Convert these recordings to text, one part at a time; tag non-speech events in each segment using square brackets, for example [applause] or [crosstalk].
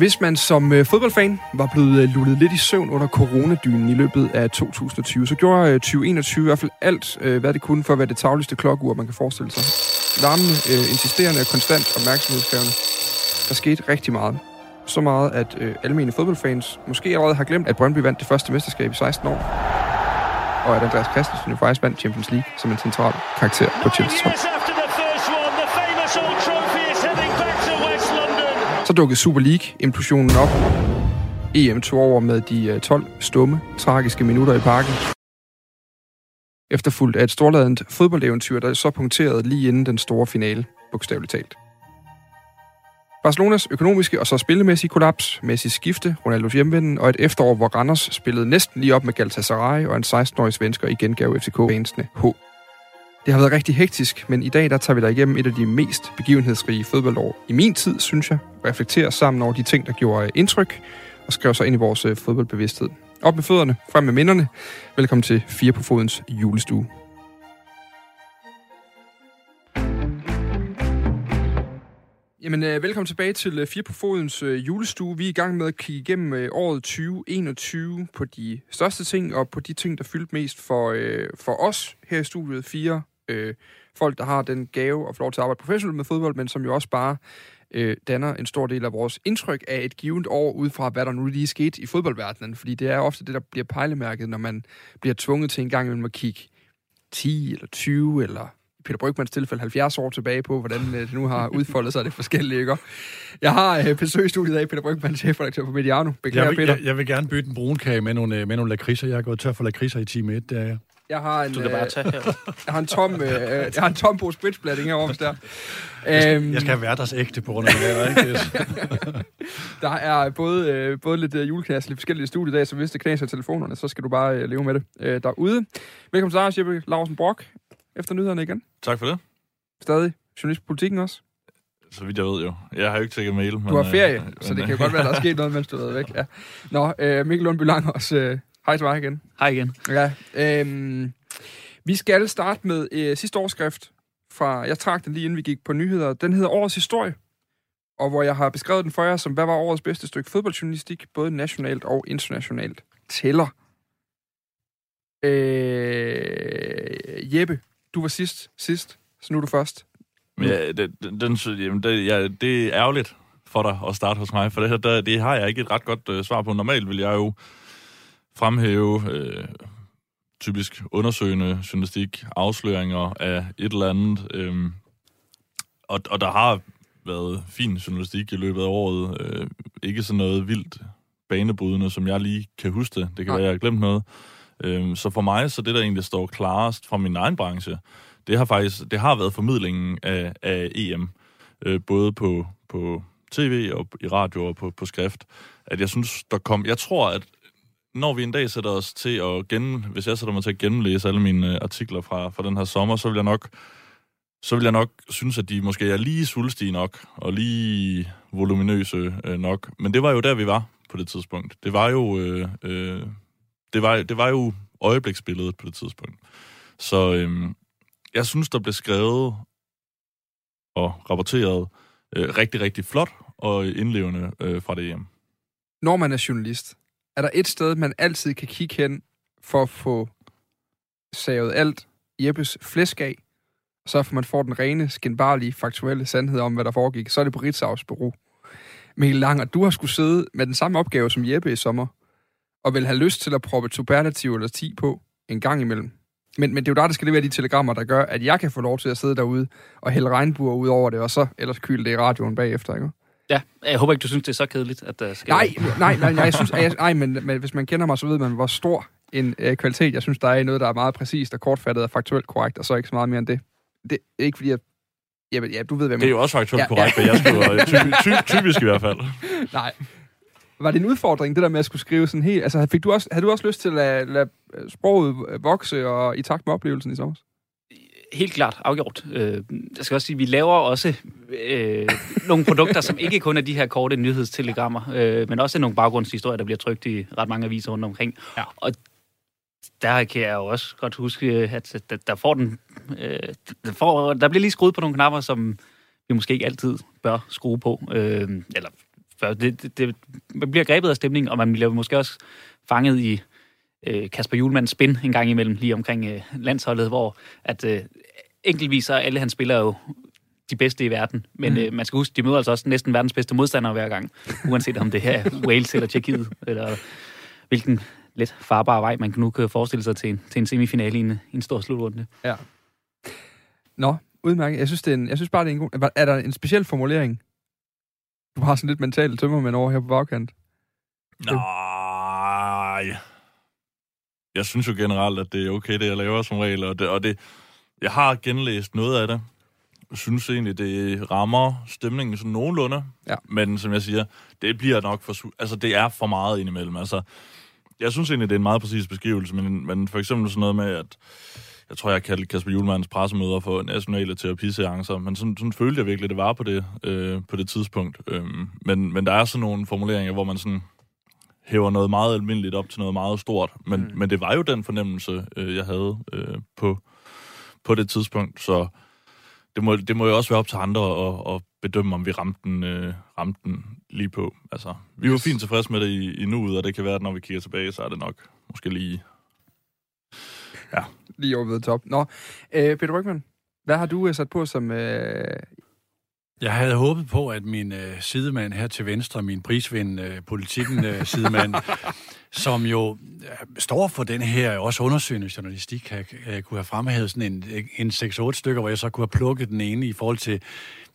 Hvis man som øh, fodboldfan var blevet øh, lullet lidt i søvn under coronadynen i løbet af 2020, så gjorde øh, 2021 i hvert fald alt, øh, hvad det kunne for at være det tagligste klokkeur, man kan forestille sig. Larmende, øh, insisterende og konstant opmærksomhedskrævende. Der skete rigtig meget. Så meget, at øh, almene fodboldfans måske allerede har glemt, at Brøndby vandt det første mesterskab i 16 år. Og at Andreas Christensen jo faktisk vandt Champions League som en central karakter på Chelsea. Så dukkede Super League-implosionen op. EM tog over med de øh, 12 stumme, tragiske minutter i parken. Efterfulgt af et storladent fodboldeventyr, der så punkterede lige inden den store finale, bogstaveligt talt. Barcelonas økonomiske og så spillemæssige kollaps, Messi skifte, Ronaldos hjemvenden og et efterår, hvor Randers spillede næsten lige op med Galatasaray, og en 16-årig svensker igen gav FCK-fansene håb. Det har været rigtig hektisk, men i dag der tager vi dig igennem et af de mest begivenhedsrige fodboldår i min tid, synes jeg. Reflekterer sammen over de ting, der gjorde indtryk, og skriver sig ind i vores øh, fodboldbevidsthed. Op med fødderne, frem med minderne. Velkommen til Fire på Fodens julestue. Jamen, øh, velkommen tilbage til øh, Fire på Fodens øh, julestue. Vi er i gang med at kigge igennem øh, året 2021 på de største ting, og på de ting, der fyldte mest for, øh, for os her i studiet. Fire øh, folk, der har den gave at få lov til at arbejde professionelt med fodbold, men som jo også bare øh, danner en stor del af vores indtryk af et givet år, ud fra hvad der nu lige skete i fodboldverdenen. Fordi det er ofte det, der bliver pejlemærket, når man bliver tvunget til en gang imellem at kigge 10 eller 20 eller i Peter Brygmans tilfælde 70 år tilbage på, hvordan øh, det nu har udfoldet sig det forskellige. Ikke? Jeg har øh, besøg i studiet af Peter Brygman, chefredaktør på Mediano. Beklager, Jeg vil, Peter. jeg, jeg vil gerne bytte en brun kage med nogle, øh, med nogle lakridser. Jeg har gået tør for lakridser i time 1. Det er jeg. Jeg har en, Du kan øh, bare tage her. jeg har en tom, øh, jeg har en tom pose bridgeblanding herovre, der. Øhm, Jeg skal have hverdags ægte på grund af det her, ikke? [laughs] Der er både, øh, både lidt øh, juleknas, lidt forskellige studier i dag, så hvis det knaser i telefonerne, så skal du bare øh, leve med det øh, derude. Velkommen til dig, Jeppe Larsen Brock, efter nyhederne igen. Tak for det. Stadig journalist på politikken også. Så vidt jeg ved jo. Jeg har jo ikke tjekket mail. Men, Du har ferie, øh, så det men, kan jo godt være, der er [laughs] sket noget, mens du har været væk. Ja. Nå, øh, Mikkel Lundby Lang også. Øh, hej til mig igen. Hej igen. Ja, øhm, vi skal starte med øh, sidste overskrift fra, jeg trak den lige inden vi gik på nyheder. Den hedder Årets Historie, og hvor jeg har beskrevet den for jer som, hvad var årets bedste stykke fodboldjournalistik, både nationalt og internationalt, tæller. Øh, Jeppe, du var sidst, sidst, så nu er du først. Men ja, den, den, jamen, det, ja, det er ærgerligt for dig at starte hos mig, for det her, der, det har jeg ikke et ret godt øh, svar på. Normalt vil jeg jo fremhæve øh, typisk undersøgende journalistik, afsløringer af et eller andet. Øh, og, og der har været fin journalistik i løbet af året. Øh, ikke sådan noget vildt banebrydende, som jeg lige kan huske det. Det kan Nej. være, jeg har glemt noget. Øh, så for mig, så det der egentlig står klarest fra min egen branche, det har faktisk det har været formidlingen af, af EM. Øh, både på, på tv og i radio og på, på skrift. At jeg synes, der kom... Jeg tror, at når vi en dag sætter os til at gennem... Hvis jeg sætter mig til at gennemlæse alle mine øh, artikler fra, fra den her sommer, så vil jeg nok så vil jeg nok synes, at de måske er lige svulstige nok, og lige voluminøse øh, nok. Men det var jo der, vi var på det tidspunkt. Det var jo, øh, øh, det var, det var jo øjebliksbilledet på det tidspunkt. Så øhm, jeg synes, der blev skrevet og rapporteret øh, rigtig, rigtig flot og indlevende øh, fra det hjem. Når man er journalist, er der et sted, man altid kan kigge hen for at få savet alt Jeppes flæsk af, så for man får den rene, skinbarlige, faktuelle sandhed om, hvad der foregik, så er det på Ritzau's bureau. Mikkel Langer, du har skulle sidde med den samme opgave som Jeppe i sommer, og vil have lyst til at proppe superlativ eller 10 på en gang imellem. Men, men det er jo der, der skal levere de telegrammer, der gør, at jeg kan få lov til at sidde derude og hælde regnbuer ud over det, og så ellers kyle det i radioen bagefter, ikke? Ja, jeg håber ikke, du synes, det er så kedeligt, at der skal... Nej, nej, nej, nej, jeg synes, [laughs] jeg, nej men, men hvis man kender mig, så ved man, hvor stor en øh, kvalitet, jeg synes, der er i noget, der er meget præcist og kortfattet og faktuelt korrekt, og så ikke så meget mere end det. Det er ikke fordi, jeg... Ja, ja, du ved, hvad jeg Det er mener. jo også faktuelt Ja, ja, korrekt, hvad jeg skriver. Ty, ty, typisk i hvert fald. [laughs] Nej. Var det en udfordring, det der med at skulle skrive sådan helt... Altså, fik du også, havde du også lyst til at lade, lade sproget vokse og i takt med oplevelsen i sommer? Helt klart, afgjort. Øh, jeg skal også sige, at vi laver også øh, nogle produkter, som ikke kun er de her korte nyhedstelegrammer, øh, men også nogle baggrundshistorier, der bliver trykt i ret mange aviser rundt omkring. Ja. Og der kan jeg jo også godt huske, at der, der får den... Øh, der, får, der bliver lige skruet på nogle knapper, som vi måske ikke altid bør skrue på. Øh, eller. Det, det, det, man bliver grebet af stemningen, og man bliver måske også fanget i øh, Kasper Julemands spin en gang imellem, lige omkring øh, landsholdet, hvor at øh, enkeltvis så alle hans spillere jo de bedste i verden. Men mm. øh, man skal huske, de møder altså også næsten verdens bedste modstandere hver gang. Uanset om det her er Wales eller Tjekkiet, eller hvilken lidt farbar vej, man nu kan forestille sig til en, til en semifinale i en, en stor slutrunde. Ja. Nå, udmærket. Jeg synes, det er en, jeg synes bare, det er en god... Er der en speciel formulering? Du har sådan lidt mentalt tømmermænd over her på bagkant. Nej. Jeg synes jo generelt, at det er okay, det jeg laver som regel, og det, og det jeg har genlæst noget af det. Jeg synes egentlig, det rammer stemningen sådan nogenlunde. Ja. Men som jeg siger, det bliver nok for... Altså, det er for meget indimellem. Altså, jeg synes egentlig, det er en meget præcis beskrivelse, men, men for eksempel sådan noget med, at jeg tror, jeg kaldte Kasper Julemands pressemøder for nationale terapiseancer, men sådan, sådan følte jeg virkelig, det var på det, øh, på det tidspunkt. Øhm, men, men der er sådan nogle formuleringer, hvor man sådan hæver noget meget almindeligt op til noget meget stort. Men, mm. men det var jo den fornemmelse, øh, jeg havde øh, på, på det tidspunkt, så det må, det må jo også være op til andre at, at bedømme, om vi ramte den, øh, ramte den lige på. Altså, vi var Yes. fint tilfredse med det i, i nuet, og det kan være, at når vi kigger tilbage, så er det nok måske lige... Lige over ved top. Nå, øh, Peter Røgman, hvad har du øh, sat på som... Øh, Jeg havde håbet på, at min øh, sidemand her til venstre, min prisvind øh, politikken øh, sidemand, [laughs] som jo øh, står for den her også undersøgende journalistik, kan, øh, kunne have fremhævet sådan en, en 6-8 stykker, hvor jeg så kunne have plukket den ene i forhold til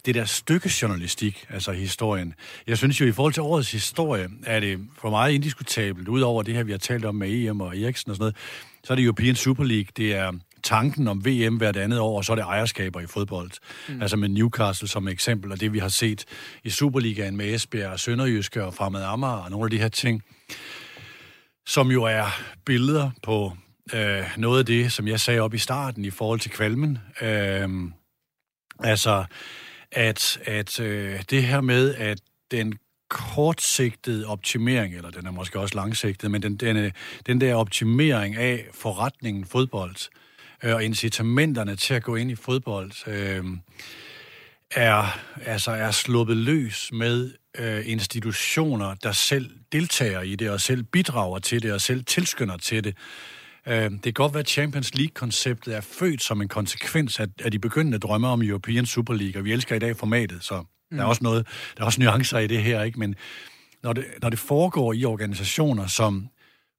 det der stykke journalistik, altså historien. Jeg synes jo, i forhold til årets historie, er det for mig indiskutabelt, udover det her, vi har talt om med EM og Eriksen og sådan noget, så er det European Super League, det er tanken om VM hvert andet år, og så er det ejerskaber i fodbold. Mm. Altså med Newcastle som eksempel, og det vi har set i Superligaen med Esbjerg og Sønderjyske og Fremad Amager og nogle af de her ting, som jo er billeder på øh, noget af det, som jeg sagde op i starten i forhold til kvalmen. Øh, altså, at, at øh, det her med, at den kortsigtet optimering, eller den er måske også langsigtet, men den, den, øh, den der optimering af forretningen fodbold, øh, og incitamenterne til at gå ind i fodbold, øh, er, altså er sluppet løs med øh, institutioner, der selv deltager i det, og selv bidrager til det, og selv tilskynder til det. Øh, det kan godt være, at Champions League-konceptet er født som en konsekvens af, af de begyndende drømme om European Super League, og vi elsker i dag formatet, så der er også noget, der er også nuancer i det her, ikke? Men når det, når det foregår i organisationer, som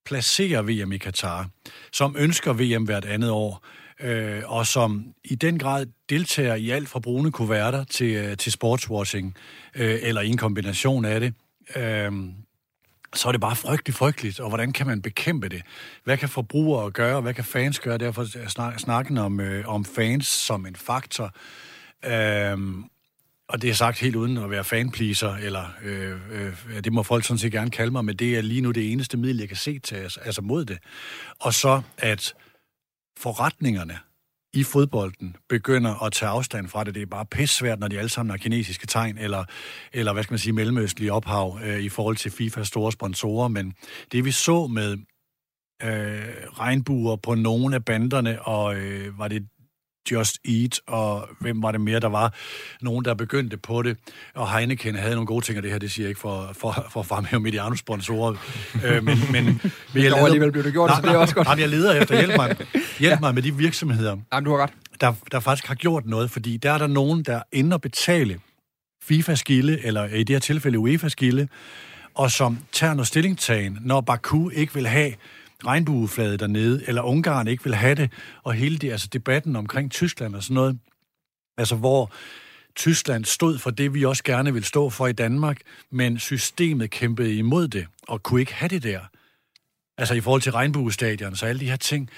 placerer VM i Katar, som ønsker VM hvert andet år, øh, og som i den grad deltager i alt fra brune kuverter til, øh, til sportswashing, øh, eller i en kombination af det, øh, så er det bare frygteligt, frygteligt. Og hvordan kan man bekæmpe det? Hvad kan forbrugere gøre? Hvad kan fans gøre? Derfor er snak, snakken om, øh, om fans som en faktor. Øhm, og det er sagt helt uden at være fanpleaser, eller øh, øh, det må folk sådan set gerne kalde mig, men det er lige nu det eneste middel, jeg kan se til, altså, altså mod det. Og så at forretningerne i fodbolden begynder at tage afstand fra det. Det er bare pissvært, når de alle sammen har kinesiske tegn, eller, eller hvad skal man sige, mellemøstlige ophav øh, i forhold til FIFAs store sponsorer. Men det vi så med øh, regnbuer på nogle af banderne, og øh, var det Just Eat, og hvem var det mere, der var nogen, der begyndte på det, og Heineken havde nogle gode ting, og det her, det siger jeg ikke for, for, for at fremhæve Mediano-sponsorer, øh, men, men, men jeg [laughs] dog alligevel blev det gjort, så det er også godt. Nej, jeg leder efter, hjælp mig, [laughs] hjælp mig med de virksomheder, Jamen, du har ret. der, der faktisk har gjort noget, fordi der er der nogen, der ender at betale FIFA-skille, eller i det her tilfælde UEFA-skille, og som tager noget stillingtagen, når Baku ikke vil have regnbueflade dernede, eller Ungarn ikke vil have det, og hele det, altså debatten omkring Tyskland og sådan noget, altså hvor Tyskland stod for det, vi også gerne vil stå for i Danmark, men systemet kæmpede imod det, og kunne ikke have det der. Altså i forhold til regnbuestadion, så alle de her ting.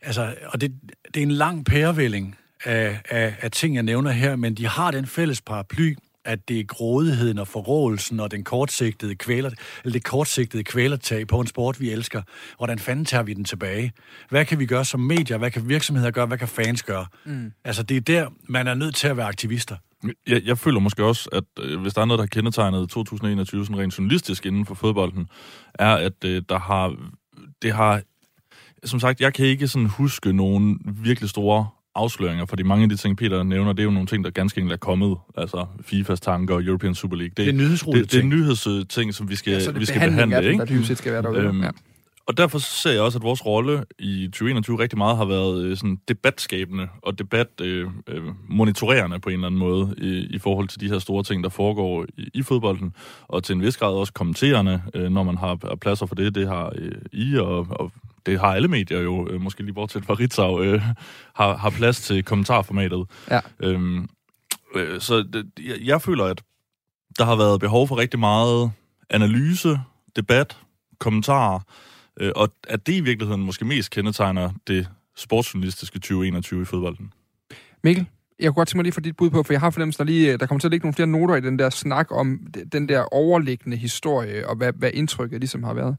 Altså, og det, det er en lang pærevælling af, af, af ting, jeg nævner her, men de har den fælles paraply, at det er grådigheden og forrådelsen og den kortsigtede kvæler, eller det kortsigtede kvælertag på en sport, vi elsker. Hvordan fanden tager vi den tilbage? Hvad kan vi gøre som medier? Hvad kan virksomheder gøre? Hvad kan fans gøre? Mm. Altså, det er der, man er nødt til at være aktivister. Jeg, jeg føler måske også, at øh, hvis der er noget, der har kendetegnet 2021 sådan rent journalistisk inden for fodbolden, er, at øh, der har, det har, som sagt, jeg kan ikke sådan huske nogen virkelig store afsløringer, fordi mange af de ting, Peter nævner, det er jo nogle ting, der ganske enkelt er kommet. Altså FIFAs tanker og European Super League. Det er nyhedsroligt det, det er nyhedsting, som vi skal, Ja, det vi skal behandle. af ikke? der dybest set skal være derude. Øhm, ja. Og derfor ser jeg også, at vores rolle i 2021 rigtig meget har været øh, sådan debatskabende og debat øh, øh, monitorerende på en eller anden måde i, i forhold til de her store ting, der foregår i, i fodbolden, og til en vis grad også kommenterende, øh, når man har har pladser for det. Det har øh, I, og, og det har alle medier jo, øh, måske lige bortset fra Ritzau, øh, har, har plads til kommentarformatet. Ja. Øhm, øh, så det, jeg, jeg føler, at der har været behov for rigtig meget analyse, debat, kommentarer, øh, og at det i virkeligheden måske mest kendetegner det sportsjournalistiske 2021 i fodbolden. Mikkel, jeg kunne godt tænke mig lige få dit bud på, for jeg har fornemmelsen, der lige der kommer til at ligge nogle flere noter i den der snak om den der overliggende historie, og hvad, hvad indtrykket ligesom har været.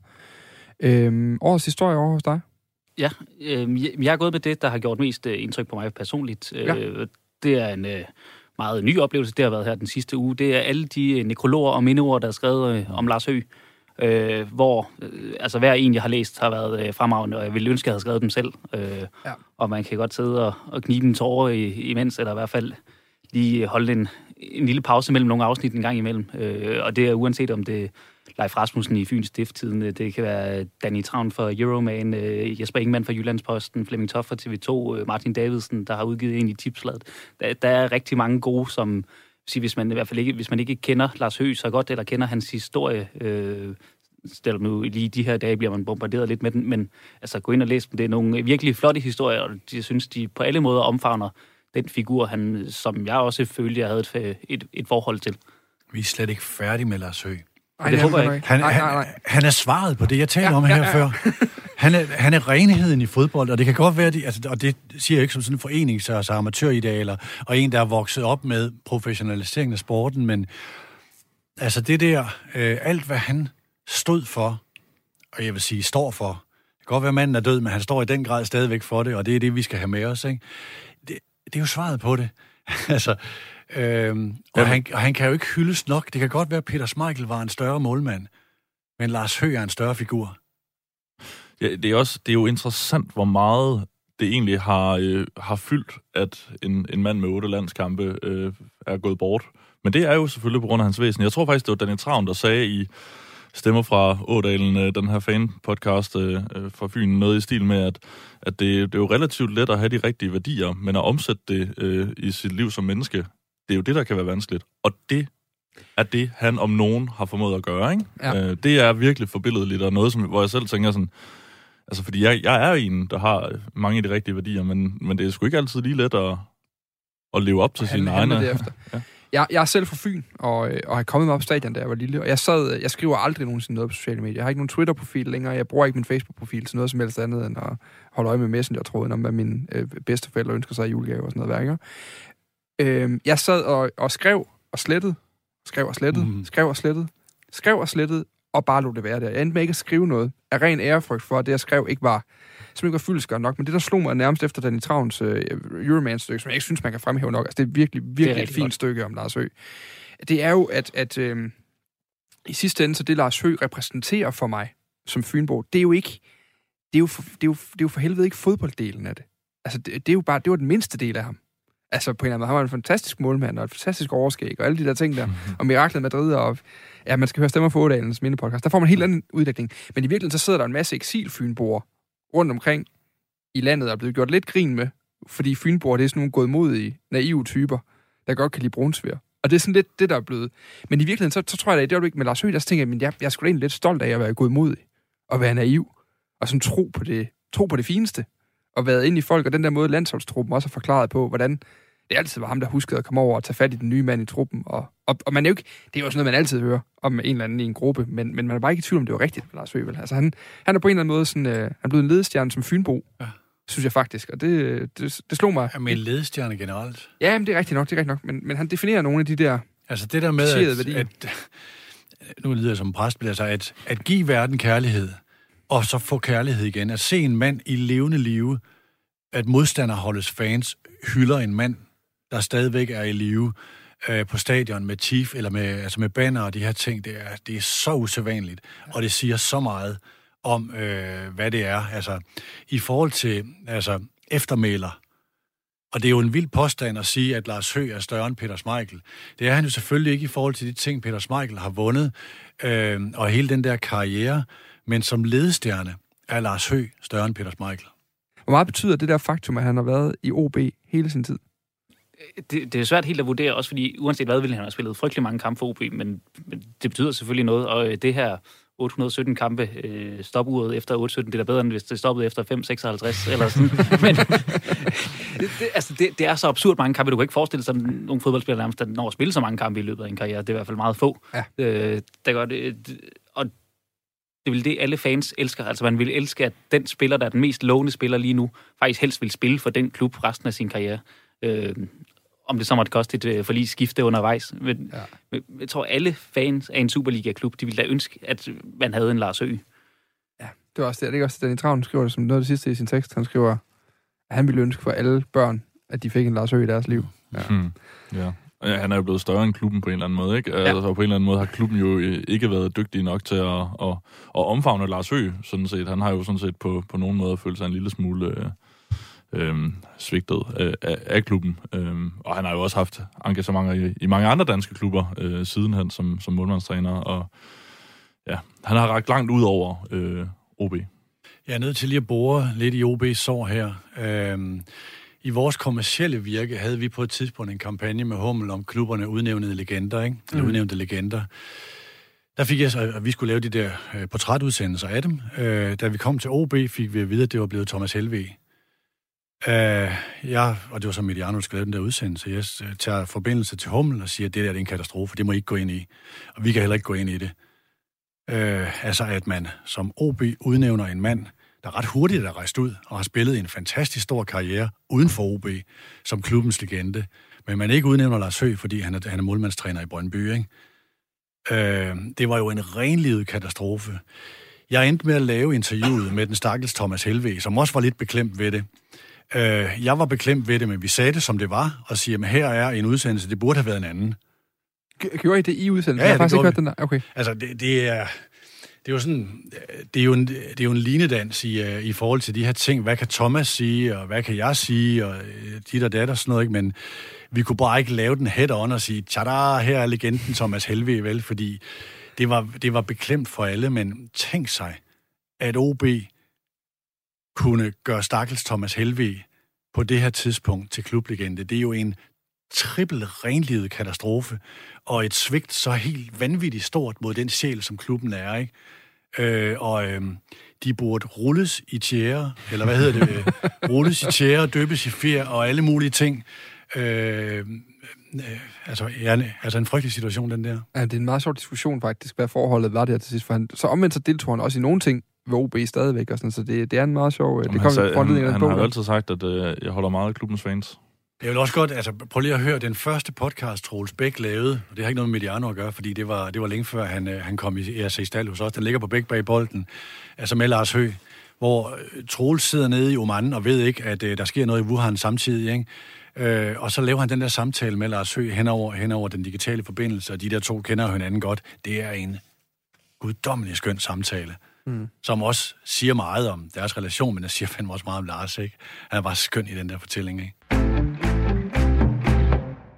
Øhm, årets historie over hos dig? Ja, øh, jeg er gået med det, der har gjort mest øh, indtryk på mig personligt. Ja. Øh, det er en øh, meget ny oplevelse, det har været her den sidste uge. Det er alle de nekrologer og mindeord, der er skrevet øh, om Lars Høgh, øh, hvor øh, altså hver en, jeg har læst, har været øh, fremragende, og jeg ville ønske, at jeg havde skrevet dem selv. Øh, Ja. Og man kan godt sidde og, og knibe en tårer i, imens, eller i hvert fald lige holde en, en lille pause mellem nogle afsnit en gang imellem. Øh, og det er uanset om det Leif Rasmussen i Fyns Stifttiden, øh, det kan være øh, Danny Travn for Euroman, øh, Jesper Ingemann fra Jyllandsposten, Flemming Toff fra TV2, Martin Davidsen, der har udgivet en i tipsladet. Der, der er rigtig mange gode, som sige, hvis man i hvert fald ikke, hvis man ikke kender Lars Høgh så godt, eller kender hans historie, øh, stiller nu lige de her dage bliver man bombarderet lidt med den, men altså gå ind og læs dem. Det er nogle virkelig flotte historier, og jeg synes, de på alle måder omfavner den figur, han, som jeg også følte, jeg havde et, et, et forhold til. Vi er slet ikke færdige med Lars Høgh. Ej, det er håber jeg ikke. Han, Nej, nej, nej. han, er svaret på det, jeg taler Ja, om ja, her ja. før. Han er, han er renheden i fodbold, og det kan godt være, de, altså, og det siger jeg ikke som sådan en forenings- altså amatøridealer, og en, der er vokset op med professionaliseringen af sporten, men altså det der, øh, alt hvad han stod for, og jeg vil sige står for, det kan godt være, at manden er død, men han står i den grad stadigvæk for det, og det er det, vi skal have med os. Ikke? Det, det er jo svaret på det. [laughs] altså, øhm, og, han, og han kan jo ikke hyldes nok. Det kan godt være, at Peter Schmeichel var en større målmand, men Lars Høgh er en større figur. Ja, det, er også, det er jo interessant, hvor meget det egentlig har, øh, har fyldt, at en, en mand med otte landskampe øh, er gået bort. Men det er jo selvfølgelig på grund af hans væsen. Jeg tror faktisk, det var Daniel Travn, der sagde i Stemmer fra Ådalen, øh, den her fan-podcast øh, øh, fra Fyn, noget i stil med, at, at det, det er jo relativt let at have de rigtige værdier, men at omsætte det øh, i sit liv som menneske, det er jo det, der kan være vanskeligt. Og det er det, han om nogen har formået at gøre. Ikke? Ja. Øh, det er virkelig forbilledeligt, og noget, som, hvor jeg selv tænker sådan, Altså, fordi jeg, jeg er en, der har mange af de rigtige værdier, men, men det er sgu ikke altid lige let at, at leve op til Han- sine egne... derefter. Ja. Jeg, jeg er selv fra Fyn, og, og har kommet mig op stadion, da jeg var lille. Og jeg, sad, jeg skriver aldrig nogensinde noget på sociale medier. Jeg har ikke nogen Twitter-profil længere. Jeg bruger ikke min Facebook-profil til noget som helst andet, end at holde øje med Messenger-tråden om, hvad mine øh, bedsteforældre ønsker sig i julegave og sådan noget værker. Øh, jeg sad og, og skrev og slettede, skrev og slettede, mm. skrev og slettede, skrev og slettede, og bare lod det være der. Jeg endte med ikke at skrive noget af ren ærefrygt for, at det, jeg skrev, ikke var som ikke var fyldesgørende nok, men det, der slog mig nærmest efter Danny Travns øh, Euroman-stykke, som jeg ikke synes, man kan fremhæve nok, altså det er virkelig, virkelig det er et fint godt. stykke om Lars Høgh, det er jo, at, at øh, i sidste ende, så det Lars Høgh repræsenterer for mig som Fynbo, det er jo ikke, det er jo for, det er jo, det er jo for helvede ikke fodbolddelen af det. Altså, det, det er jo bare, det var den mindste del af ham. Altså, på en eller anden måde, han var en fantastisk målmand, og et fantastisk overskæg, og alle de der ting der, og miraklet Madrid, og ja, man skal høre stemmer for Ådalens mindepodcast. Der får man en helt anden udvikling. Men i virkeligheden, så sidder der en masse eksilfynboer rundt omkring i landet, og er blevet gjort lidt grin med, fordi fynboer, det er sådan nogle godmodige, naive typer, der godt kan lide brunsvær. Og det er sådan lidt det, der er blevet. Men i virkeligheden, så, så tror jeg, at i det øjeblik med Lars Høgh, der tænker jeg, men jeg, jeg er sgu da egentlig lidt stolt af at være godmodig, og være naiv, og sådan tro på det, tro på det fineste, og været ind i folk, og den der måde, landsholdstruppen også har forklaret på, hvordan det altid var ham, der huskede at komme over og tage fat i den nye mand i truppen. Og, og, og man er jo ikke, det er jo også noget, man altid hører om en eller anden i en gruppe, men, men man er bare ikke i tvivl om, det var rigtigt med Lars Høgh. vel? Altså han, han er på en eller anden måde sådan, øh, han er blevet en ledestjerne som Fynbo, Ja. synes jeg faktisk. Og det, det, det slog mig. Ja, med en ledestjerne generelt. Ja, men det er rigtigt nok, det er rigtigt nok. Men, men han definerer nogle af de der... Altså det der med, at, at, nu lyder jeg som præst, altså at, at give verden kærlighed, og så få kærlighed igen. At se en mand i levende live, at modstanderholdets fans hylder en mand, der stadigvæk er i live øh, på stadion med chief, eller med, altså med banner og de her ting, det er, det er så usædvanligt, og det siger så meget om, øh, hvad det er. Altså, i forhold til altså, eftermæler, Og det er jo en vild påstand at sige, at Lars Høgh er større end Peter Schmeichel. Det er han jo selvfølgelig ikke i forhold til de ting, Peter Schmeichel har vundet, øh, og hele den der karriere. Men som ledestjerne er Lars Høgh større end Peter Schmeichel. Hvor meget betyder det der faktum, at han har været i OB hele sin tid? det, det er svært helt at vurdere, også fordi uanset hvad, ville han have spillet frygtelig mange kampe for OB, men, men det betyder selvfølgelig noget, og øh, det her 817 kampe øh, stopuret efter 817, det er da bedre, end hvis det stoppede efter 556 eller sådan. [laughs] Men [laughs] det, det, altså, det, det, er så absurd mange kampe, du kan ikke forestille sig, at nogle fodboldspillere nærmest når at spille så mange kampe i løbet af en karriere. Det er i hvert fald meget få. Ja. Øh, der gør det, det vil det, alle fans elsker. Altså man vil elske, at den spiller, der er den mest lovende spiller lige nu, faktisk helst vil spille for den klub resten af sin karriere. Øh, om det så måtte koste et øh, forlig skifte undervejs. Men, ja. men jeg tror, alle fans af en Superliga-klub, de ville da ønske, at man havde en Lars Ø. Ja, det var også det. Det er også Danny Travn skriver det som noget af det sidste i sin tekst. Han skriver, at han ville ønske for alle børn, at de fik en Lars Ø i deres liv. Ja. Hmm. ja. Ja, han er jo blevet større end klubben på en eller anden måde, ikke? Ja. Altså, på en eller anden måde har klubben jo ikke været dygtig nok til at, at, at omfavne Lars Ø, sådan set. Han har jo sådan set på, på nogen måde følt sig en lille smule øh, øh, svigtet af, af, af klubben. Øh, og han har jo også haft engagementer i, i mange andre danske klubber øh, sidenhen som, som målmandstræner, og ja, han har rækket langt ud over øh, OB. Jeg er nødt til lige at bore lidt i OB's sår her. Øh, i vores kommercielle virke havde vi på et tidspunkt en kampagne med Hummel om klubberne udnævnede legender, ikke? Eller mm. udnævnte legender. Der fik jeg så, at vi skulle lave de der øh, portrætudsendelser af dem. Øh, da vi kom til OB, fik vi at vide, at det var blevet Thomas Helve. Øh, ja, og det var så Mediano, der skrev den der udsendelse. Jeg øh, tager forbindelse til Hummel og siger, at det der det er en katastrofe, det må I ikke gå ind i. Og vi kan heller ikke gå ind i det. Øh, altså, at man som OB udnævner en mand, der ret hurtigt er rejst ud og har spillet en fantastisk stor karriere uden for OB som klubbens legende. Men man ikke udnævner Lars Høgh, fordi han er, han er målmandstræner i Brøndby. Ikke? Øh, det var jo en renlivet katastrofe. Jeg endte med at lave interviewet med den stakkels Thomas Helve, som også var lidt beklemt ved det. Øh, jeg var beklemt ved det, men vi sagde det, som det var, og siger, at her er en udsendelse, det burde have været en anden. Gjorde I det i udsendelsen? Ja, ja jeg har faktisk ikke hørt den der. Okay. Altså, det, det er... Det er jo sådan, det er jo en, det er jo en linedans i, uh, i forhold til de her ting. Hvad kan Thomas sige, og hvad kan jeg sige, og uh, dit og dat og sådan noget, ikke? Men vi kunne bare ikke lave den head on og sige, tada, her er legenden Thomas Helve, vel? Fordi det var, det var beklemt for alle, men tænk sig, at OB kunne gøre stakkels Thomas Helve på det her tidspunkt til klublegende. Det er jo en trippel renlivet katastrofe, og et svigt så helt vanvittigt stort mod den sjæl, som klubben er, ikke? Øh, og øh, de burde rulles i tjære, eller hvad hedder det? [laughs] rulles i tjære, døbes i fjer og alle mulige ting. Øh, øh, altså, ja, altså en frygtelig situation, den der. Ja, det er en meget sjov diskussion faktisk, hvad forholdet var der til sidst. For han, så omvendt så deltog han også i nogle ting ved OB stadigvæk, og sådan, så det, det er en meget sjov... Jamen, det kom han, han, han, han har jo altid sagt, at øh, jeg holder meget af klubbens fans. Jeg vil også godt, altså prøv lige at høre, den første podcast, Troels Bæk lavede, og det har ikke noget med Mediano at gøre, fordi det var, det var længe før, han, øh, han kom i RC Stald hos os. Den ligger på Bæk bag bolden, altså med Lars Høgh, hvor øh, Troels sidder nede i Oman og ved ikke, at øh, der sker noget i Wuhan samtidig, ikke? Øh, og så laver han den der samtale med Lars Høgh henover, henover den digitale forbindelse, og de der to kender hinanden godt. Det er en guddommelig skøn samtale, mm. som også siger meget om deres relation, men der siger fandme også meget om Lars, ikke? Han er bare skøn i den der fortælling, ikke?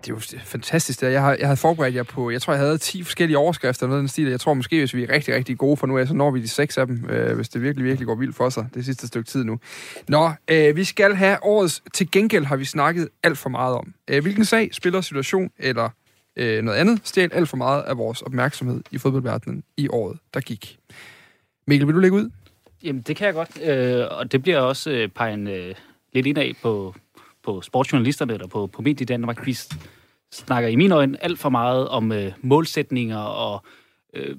Det er jo fantastisk. Jeg har, jeg havde forberedt jer på, jeg tror, jeg havde 10 forskellige overskrifter noget den stil. Jeg tror måske, hvis vi er rigtig, rigtig gode for nu, af, så når vi de seks af dem, øh, hvis det virkelig, virkelig går vildt for sig det sidste stykke tid nu. Nå, øh, vi skal have årets til gengæld har vi snakket alt for meget om. Øh, hvilken sag, spiller, situation eller øh, noget andet stjal alt for meget af vores opmærksomhed i fodboldverdenen i året, der gik. Mikkel, vil du lægge ud? Jamen, det kan jeg godt. Øh, og det bliver også øh, pegen øh, lidt indad på, på sportsjournalisterne eller på, på Medie i Danmark. Vi snakker i mine øjne alt for meget om øh, målsætninger og øh,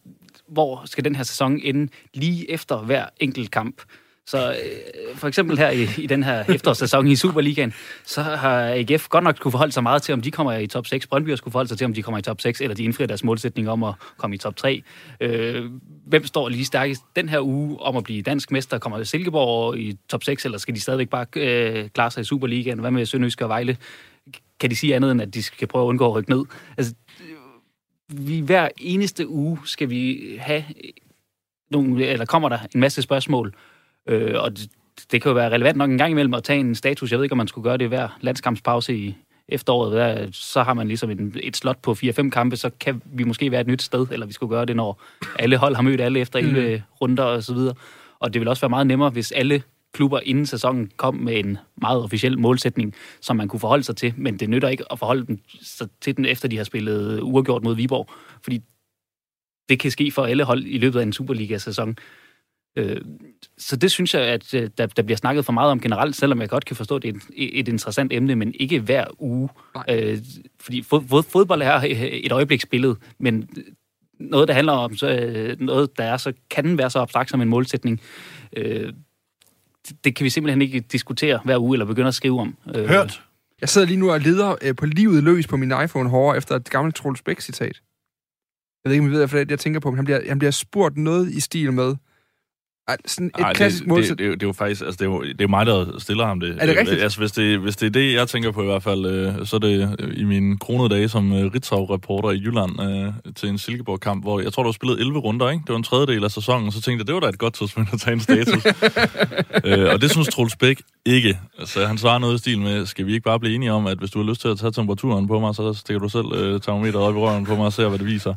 hvor skal den her sæson ende lige efter hver enkelt kamp. Så øh, for eksempel her i, i den her efterårssæson i Superligaen, så har AGF godt nok kunne forholde sig meget til, om de kommer i top 6. Brøndby har skulle forholde sig til, om de kommer i top 6, eller de indfrier deres målsætning om at komme i top 3. Øh, hvem står lige stærkest den her uge om at blive dansk mester? Kommer Silkeborg i top 6, eller skal de stadigvæk bare øh, klare sig i Superligaen? Hvad med Sønderjysk og Vejle? Kan de sige andet, end at de skal prøve at undgå at rykke ned? Altså, vi, hver eneste uge skal vi have nogle, eller kommer der en masse spørgsmål, Øh, og det, det kan jo være relevant nok en gang imellem at tage en status. Jeg ved ikke, om man skulle gøre det hver landskampspause i efteråret. Der, så har man ligesom en, et slot på 4-5 kampe, så kan vi måske være et nyt sted, eller vi skulle gøre det, når alle hold har mødt alle efter 11 mm. runder og så videre. Og det vil også være meget nemmere, hvis alle klubber inden sæsonen kom med en meget officiel målsætning, som man kunne forholde sig til, men det nytter ikke at forholde dem sig til den, efter de har spillet uafgjort mod Viborg, fordi det kan ske for alle hold i løbet af en Superliga-sæson. Øh, så det synes jeg, at øh, der, der bliver snakket for meget om generelt, selvom jeg godt kan forstå, at det er et, et interessant emne, men ikke hver uge. Øh, fordi fod, fodbold er et øjebliksbillede, men noget, der handler om så, øh, noget, der er så, kan være så abstrakt som en målsætning, øh, det kan vi simpelthen ikke diskutere hver uge, eller begynde at skrive om. Øh, Hørt. Jeg sidder lige nu og leder øh, på livet løs på min iPhone hårdere efter et gammelt Troels Bæk-citat. Jeg ved ikke, om I ved, hvad jeg tænker på, men han bliver, han bliver spurgt noget i stil med, ej, sådan et Ej, klassisk det, det, det, det, det, er jo faktisk, altså det er jo, det er mig, der stiller ham det. Er det rigtigt? Altså hvis det, hvis det er det, jeg tænker på i hvert fald, øh, så er det øh, i mine kronede dage som øh, Ritzau-reporter i Jylland øh, til en Silkeborg-kamp, hvor jeg tror, du har spillet 11 runder, ikke? Det var en tredjedel af sæsonen, så tænkte jeg, det var da et godt tidspunkt at tage en status. [laughs] øh, og det synes Troels Bæk ikke. Altså han svarer noget i stil med, skal vi ikke bare blive enige om, at hvis du har lyst til at tage temperaturen på mig, så stikker du selv øh, termometeret op i røven på mig og ser, hvad det viser.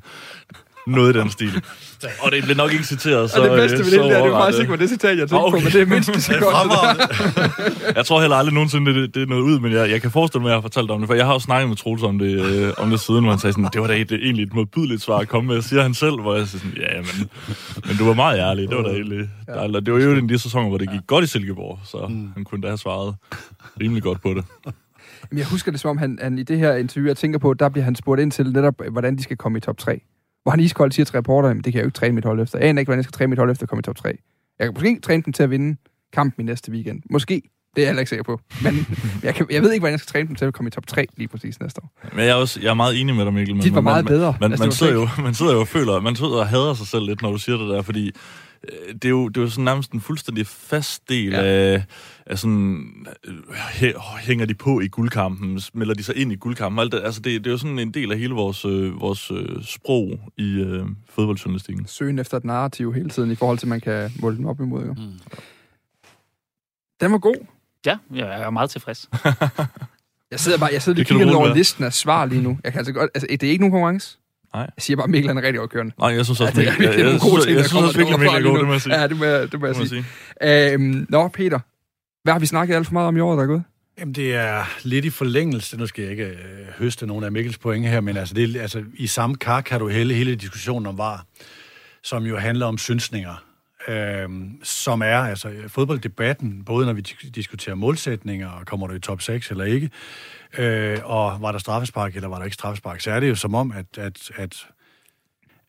Noget i den stil. [laughs] Og det blev nok ikke citeret, så... Og det bedste ved det, det er, det er faktisk ikke var det citat, jeg tænkte okay. på, men det er mindst [laughs] så godt. [laughs] jeg tror heller aldrig nogensinde, det, det er noget ud, men jeg, jeg kan forestille mig, at jeg har fortalt om det, for jeg har jo snakket med Troels om det, øh, om det siden, hvor han sagde sådan, det var da et, egentlig et modbydeligt svar at komme med, siger han selv, hvor jeg siger sådan, ja, men, men du var meget ærlig, det var da egentlig... Der, det var jo en af de sæsoner, hvor det gik ja. godt i Silkeborg, så mm. han kunne da have svaret rimelig godt på det. Men jeg husker det, som om han, han i det her interview, jeg tænker på, der bliver han spurgt ind til netop, hvordan de skal komme i top 3 hvor han iskoldt siger til reporter, det kan jeg jo ikke træne mit hold efter. Jeg aner ikke, hvordan jeg skal træne mit hold efter at komme i top 3. Jeg kan måske træne dem til at vinde kampen i næste weekend. Måske. Det er jeg heller ikke sikker på. Men [laughs] jeg, kan, jeg ved ikke, hvordan jeg skal træne dem til at komme i top 3 lige præcis næste år. Men jeg er, også, jeg er meget enig med dig, Mikkel. Men det var meget man, bedre. Man, man, man, sidder jo, man sidder jo og føler, man sidder og hader sig selv lidt, når du siger det der, fordi det er jo, det er jo sådan nærmest en fuldstændig fast del ja. af, af sådan, øh, hænger de på i guldkampen, melder de sig ind i guldkampen, alt det, altså det, det er jo sådan en del af hele vores, øh, vores øh, sprog i øh, fodboldjournalistikken. Søgen efter et narrativ hele tiden, i forhold til, at man kan måle den op imod. Jo. Mm. Den var god. Ja, jeg er meget tilfreds. [laughs] jeg sidder bare, jeg sidder lige og kigger over listen af svar lige nu. Jeg kan altså godt, altså, det er ikke nogen konkurrence. Nej. Jeg siger bare, at Mikkel er rigtig overkørende. Nej, jeg synes også, ja, Mikkel, jeg, jeg, jeg, jeg, synes, jeg synes også, Mikkel er god, det må jeg sige. Ja, det må det må jeg, det må sige. sige. Øhm, nå, Peter, hvad har vi snakket alt for meget om i året, der er gået? Jamen, det er lidt i forlængelse. Nu skal jeg ikke øh, høste nogle af Mikkels pointe her, men altså, det er, altså, i samme kar kan du hælde hele diskussionen om var, som jo handler om synsninger, øh, som er altså fodbolddebatten, både når vi diskuterer målsætninger, og kommer du i top 6 eller ikke, øh, og var der straffespark eller var der ikke straffespark, så er det jo som om, at, at, at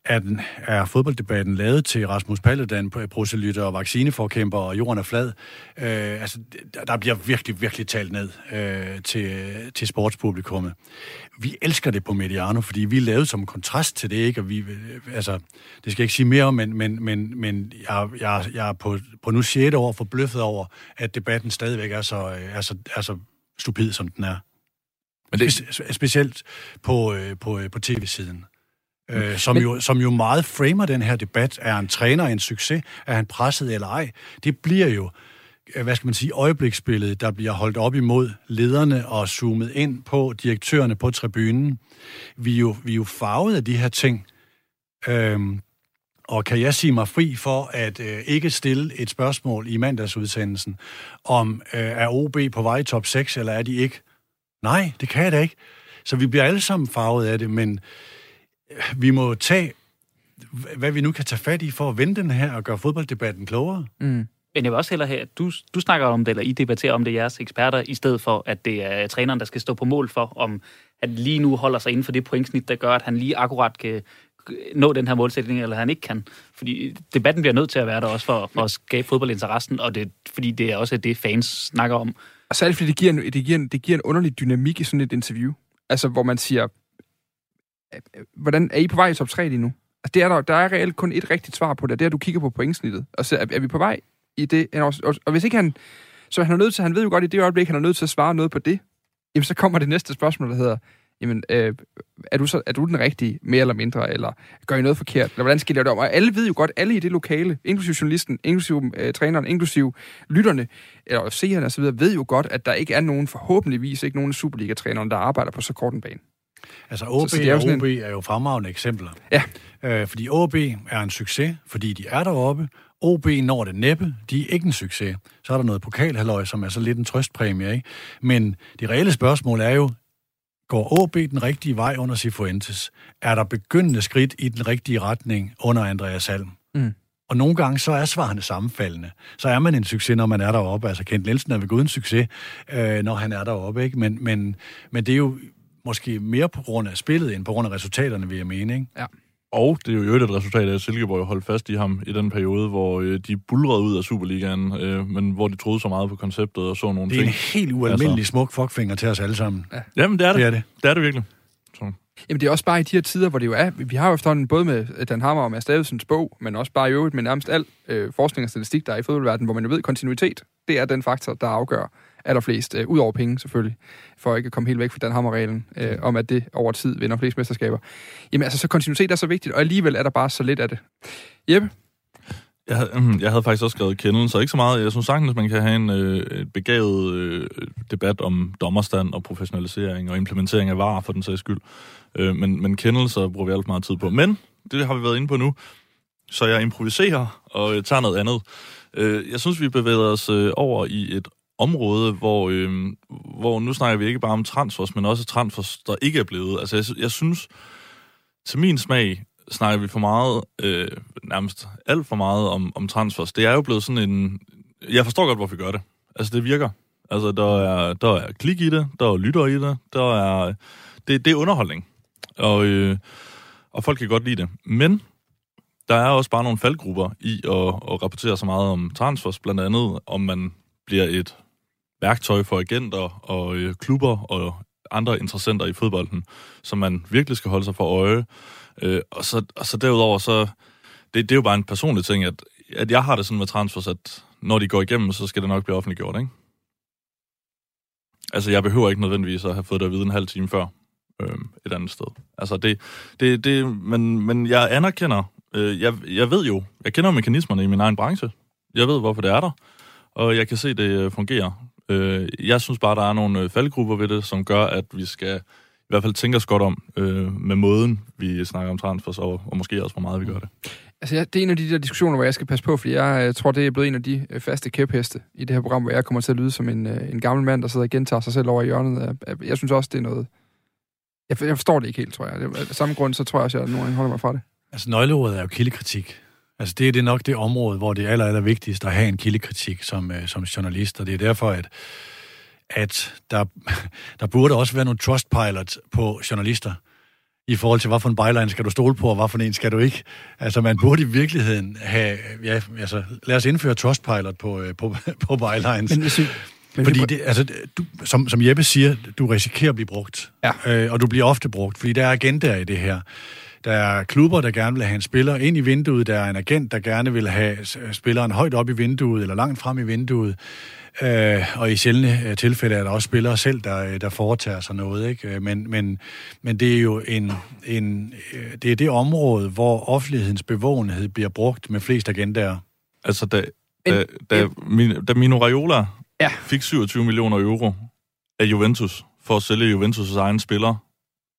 at er fodbolddebatten lavet til Rasmus Paludan, proselytter og vaccineforkæmper, og jorden er flad. Øh, altså, der bliver virkelig, virkelig talt ned øh, til, til sportspublikummet. Vi elsker det på Mediano, fordi vi er lavet som kontrast til det, ikke? Og vi, altså, det skal jeg ikke sige mere om, men, men, men, men jeg, jeg, jeg er på, på nu 6. år forbløffet over, at debatten stadigvæk er så, er så, er så stupid, som den er. Men det... Spe, specielt på, øh, på, på tv-siden øh, som, Men... jo, som jo meget framer den her debat. Er en træner en succes? Er han presset eller ej? Det bliver jo, øh, hvad skal man sige, øjebliksbilledet, der bliver holdt op imod lederne og zoomet ind på direktørerne på tribunen. Vi er jo, vi er jo farvet af de her ting. Øhm, og kan jeg sige mig fri for at øh, ikke stille et spørgsmål i mandagsudsendelsen om, øh, er OB på vej i top 6, eller er de ikke? Nej, det kan jeg da ikke. Så vi bliver alle sammen farvet af det, men vi må tage, hvad vi nu kan tage fat i for at vende den her og gøre fodbolddebatten klogere. Mm. Men jeg vil også hellere have, at du, du snakker om det, eller I debatterer om det, jeres eksperter, i stedet for, at det er træneren, der skal stå på mål for, om han lige nu holder sig inden for det pointsnit, der gør, at han lige akkurat kan nå den her målsætning, eller han ikke kan. Fordi debatten bliver nødt til at være der også for, for at skabe fodboldinteressen, og det, fordi det er også det, fans snakker om. Og særligt fordi det giver, en, det, giver en, det giver en underlig dynamik i sådan et interview. Altså, hvor man siger, hvordan er I på vej i top 3 lige nu? Altså, det er der, der er reelt kun et rigtigt svar på det, det er, at du kigger på pointsnittet, og så er, er vi på vej i det? Og, og, og hvis ikke han, så han er nødt til, han ved jo godt i det øjeblik, han er nødt til at svare noget på det, jamen så kommer det næste spørgsmål, der hedder, jamen, øh, er, du så, er du den rigtige, mere eller mindre, eller gør I noget forkert, eller hvordan skal I lave det om? Og alle ved jo godt, alle i det lokale, inklusive journalisten, inklusive øh, træneren, inklusive lytterne, eller seerne osv., ved jo godt, at der ikke er nogen, forhåbentligvis ikke nogen Superliga-træneren, der arbejder på så kort en bane. Altså OB så det er jo sådan OB er jo fremragende eksempler. Ja. Øh, fordi OB er en succes, fordi de er deroppe. OB når det næppe, de er ikke en succes. Så er der noget pokalhalløj, som er så lidt en trøstpræmie, ikke? Men det reelle spørgsmål er jo, går OB den rigtige vej under Cifuentes? Er der begyndende skridt i den rigtige retning under Andreas Salm? Mm. Og nogle gange så er svarene sammenfaldende. Så er man en succes, når man er deroppe. Altså Kent Nielsen er ved Gud en succes, øh, når han er deroppe. Ikke? Men, men, men det er jo måske mere på grund af spillet, end på grund af resultaterne, vil jeg mene. Ikke? Og det er jo et resultat af, at Silkeborg holdt fast i ham i den periode, hvor øh, de bulrede ud af Superligaen, øh, men hvor de troede så meget på konceptet og så nogle Det er en ting. helt ualmindelig smuk fuckfinger til os alle sammen. Jamen, det er det. Det er det. Det er det virkelig. Jamen det er også bare i de her tider, hvor det jo er, vi har jo efterhånden både med øh, Dan Hammer og Mads Davidsens bog, men også bare i øvrigt med nærmest al øh, forskning og statistik, der er i fodboldverdenen, hvor man jo ved, kontinuitet, det er den faktor, der afgør allerflest, øh, ud over penge selvfølgelig, for ikke at komme helt væk fra Dan Hammer-reglen, øh, om at det over tid vinder flest mesterskaber. Jamen altså, så kontinuitet er så vigtigt, og alligevel er der bare så lidt af det. Jeppe? Jeg, havde- mm, jeg havde faktisk også skrevet kendelsen, så ikke så meget. Jeg synes sagtens, man kan have en øh, et begavet øh, debat om dommerstand og professionalisering og implementering af varer for den sags skyld. Øh, men, men kendelser bruger vi alt meget tid på. Men, det har vi været inde på nu, så jeg improviserer og øh, tager noget andet. Øh, jeg synes, vi bevæger os øh, over i et område, hvor, øh, hvor nu snakker vi ikke bare om transfers, men også transfers, der ikke er blevet. Altså, jeg, jeg synes, til min smag, snakker vi for meget, øh, nærmest alt for meget om, om transfers. Det er jo blevet sådan en... Jeg forstår godt, hvorfor vi gør det. Altså, det virker. Altså, der er, der er klik i det, der er lytter i det, der er... Det, det er underholdning. Og, øh, og folk kan godt lide det. Men der er også bare nogle faldgrupper i at, at rapportere så meget om transfers, blandt andet om man bliver et værktøj for agenter og øh, klubber og andre interessenter i fodbolden, som man virkelig skal holde sig for øje. Øh, og, så, og så derudover, så det, det er jo bare en personlig ting, at, at jeg har det sådan med transfers, at når de går igennem, så skal det nok blive offentliggjort, ikke? Altså, jeg behøver ikke nødvendigvis at have fået det at vide en halv time før øh, et andet sted. Altså, det, det, det men, men jeg anerkender, øh, jeg, jeg ved jo, jeg kender mekanismerne i min egen branche. Jeg ved, hvorfor det er der, og jeg kan se, det øh, fungerer. Øh, jeg synes bare, der er nogle øh, faldgrupper ved det, som gør, at vi skal i hvert fald tænke os godt om øh, med måden, vi snakker om transfers, og, og måske også, hvor meget vi gør det. Altså, ja, det er en af de der diskussioner, hvor jeg skal passe på, fordi jeg øh, tror, det er blevet en af de øh, faste kæpheste i det her program, hvor jeg kommer til at lyde som en, øh, en gammel mand, der sidder og gentager sig selv over i hjørnet. af- Jeg synes også, det er noget... Jeg, jeg forstår det ikke helt, tror jeg. Af samme grund, så tror jeg også, at jeg nogle gange holder mig fra det. Altså nøgleordet er jo kildekritik. Altså det er det nok det område, hvor det er aller, aller vigtigst at have en kildekritik som, øh, som journalist, og det er derfor, at, at der, der burde også være nogle trustpilot på journalister, i forhold til, hvad for en byline skal du stole på, og hvad for en skal du ikke. Altså, man burde i virkeligheden have... Ja, altså, lad os indføre Trustpilot på, øh, på, [laughs] på bylines. Men, hvis men Fordi det, altså, du, som, som Jeppe siger, du risikerer at blive brugt. Ja. Øh, og du bliver ofte brugt, fordi der er agendaer i det her. Der er klubber, der gerne vil have en spiller ind i vinduet. Der er en agent, der gerne vil have s- spilleren højt op i vinduet, eller langt frem i vinduet. Øh, og i sjældne øh, tilfælde er der også spillere selv, der, øh, der foretager sig noget. Ikke? Øh, Men, men, men det er jo en, en, øh, det, er det område, hvor offentlighedens bevågenhed bliver brugt med flest agendaer. Altså, da, da, da, min, da Mino Raiola Ja. fik 27 millioner euro af Juventus for at sælge Juventus' egen spiller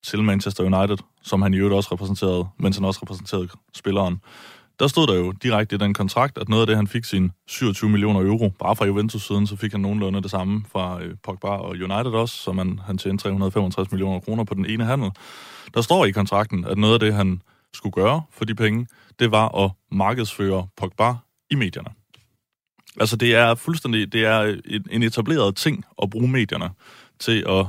til Manchester United, som han i øvrigt også repræsenterede, mens han også repræsenterede spilleren. Der stod der jo direkte i den kontrakt, at noget af det, han fik sin 27 millioner euro, bare fra Juventus siden, så fik han nogenlunde det samme fra øh, Pogba og United også, så man, han tjente 365 millioner kroner på den ene handel. Der står i kontrakten, at noget af det, han skulle gøre for de penge, det var at markedsføre Pogba i medierne. Altså, det er fuldstændig, det er en en etableret ting at bruge medierne til at,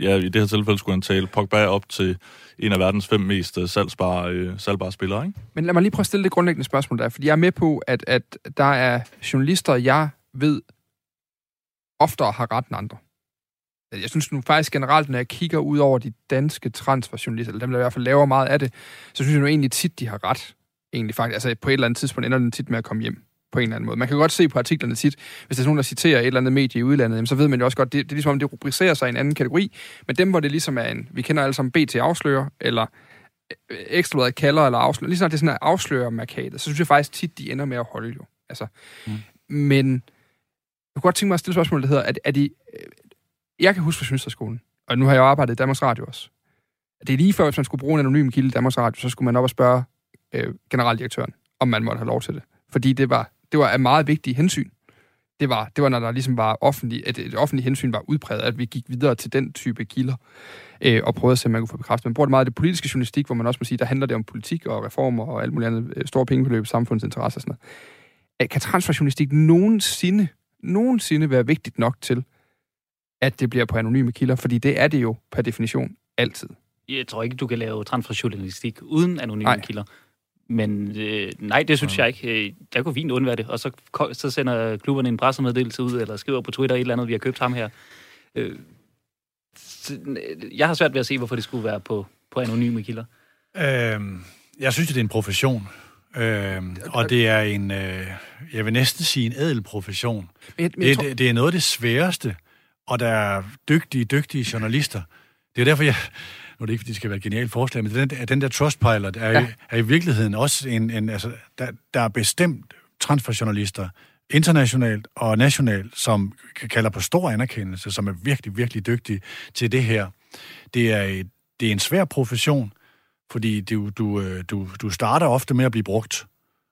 ja, i det her tilfælde skulle han tale Pogba op til en af verdens fem mest øh, salgsbare, øh, salgbare spillere, ikke? Men lad mig lige prøve at stille det grundlæggende spørgsmål der, fordi jeg er med på, at, at der er journalister, jeg ved oftere har ret end andre. Altså, jeg synes nu faktisk generelt, når jeg kigger ud over de danske transferjournalister, eller dem, der i hvert fald laver meget af det, så synes jeg nu egentlig tit, de har ret. Egentlig faktisk. Altså på et eller andet tidspunkt ender den tit med at komme hjem på en eller anden måde. Man kan godt se på artiklerne tit, hvis der er nogen, der citerer et eller andet medie i udlandet, jamen, så ved man jo også godt, det, det er ligesom om, det rubricerer sig i en anden kategori. Men dem, hvor det ligesom er en, vi kender alle sammen BT afslører, eller øh, ekstrabladet kalder eller afslører, lige snart det er sådan en afslører markadet, så synes jeg faktisk tit, de ender med at holde jo. Altså, mm. Men jeg kunne godt tænke mig at stille spørgsmål, der hedder, at, er de, øh, jeg kan huske fra Sønderskolen, og nu har jeg jo arbejdet i Danmarks Radio også. Det er lige før, hvis man skulle bruge en anonym kilde i Danmarks Radio, så skulle man op og spørge øh, generaldirektøren, om man måtte have lov til det. Fordi det var, det var et meget vigtigt hensyn. Det var, det var, når der ligesom var offentlig, at et offentligt hensyn var udpræget, at vi gik videre til den type kilder øh, og prøvede at se, om man kunne få bekræftet. Man bruger det meget af det politiske journalistik, hvor man også må sige, der handler det om politik og reformer og alt muligt andet, øh, store pengebeløb, samfundsinteresser og sådan noget. Kan transferjournalistik nogensinde, nogensinde være vigtigt nok til, at det bliver på anonyme kilder? Fordi det er det jo per definition altid. Jeg tror ikke, du kan lave transferjournalistik uden anonyme Nej. kilder. Men øh, nej, det synes ja. jeg ikke. Øh, der kunne fint undvære det. Og så, så sender klubberne en pressemeddelelse ud, eller skriver på Twitter et eller andet, vi har købt ham her. Øh, jeg har svært ved at se, hvorfor det skulle være på, på anonyme kilder. Øhm, jeg synes, det er en profession. Øhm, og det er en, øh, jeg vil næsten sige en ædel profession. Men, men det, tror... det, det er noget af det sværeste, og der er dygtige, dygtige journalister. Det er derfor, jeg, nu er det ikke, fordi det skal være et genialt forslag, men den, den der Trustpilot er, ja. er i virkeligheden også en, en altså, der, der er bestemt transferjournalister, internationalt og nationalt, som kalder på stor anerkendelse, som er virkelig, virkelig dygtige til det her. Det er, et, det er en svær profession, fordi du, du, øh, du, du starter ofte med at blive brugt,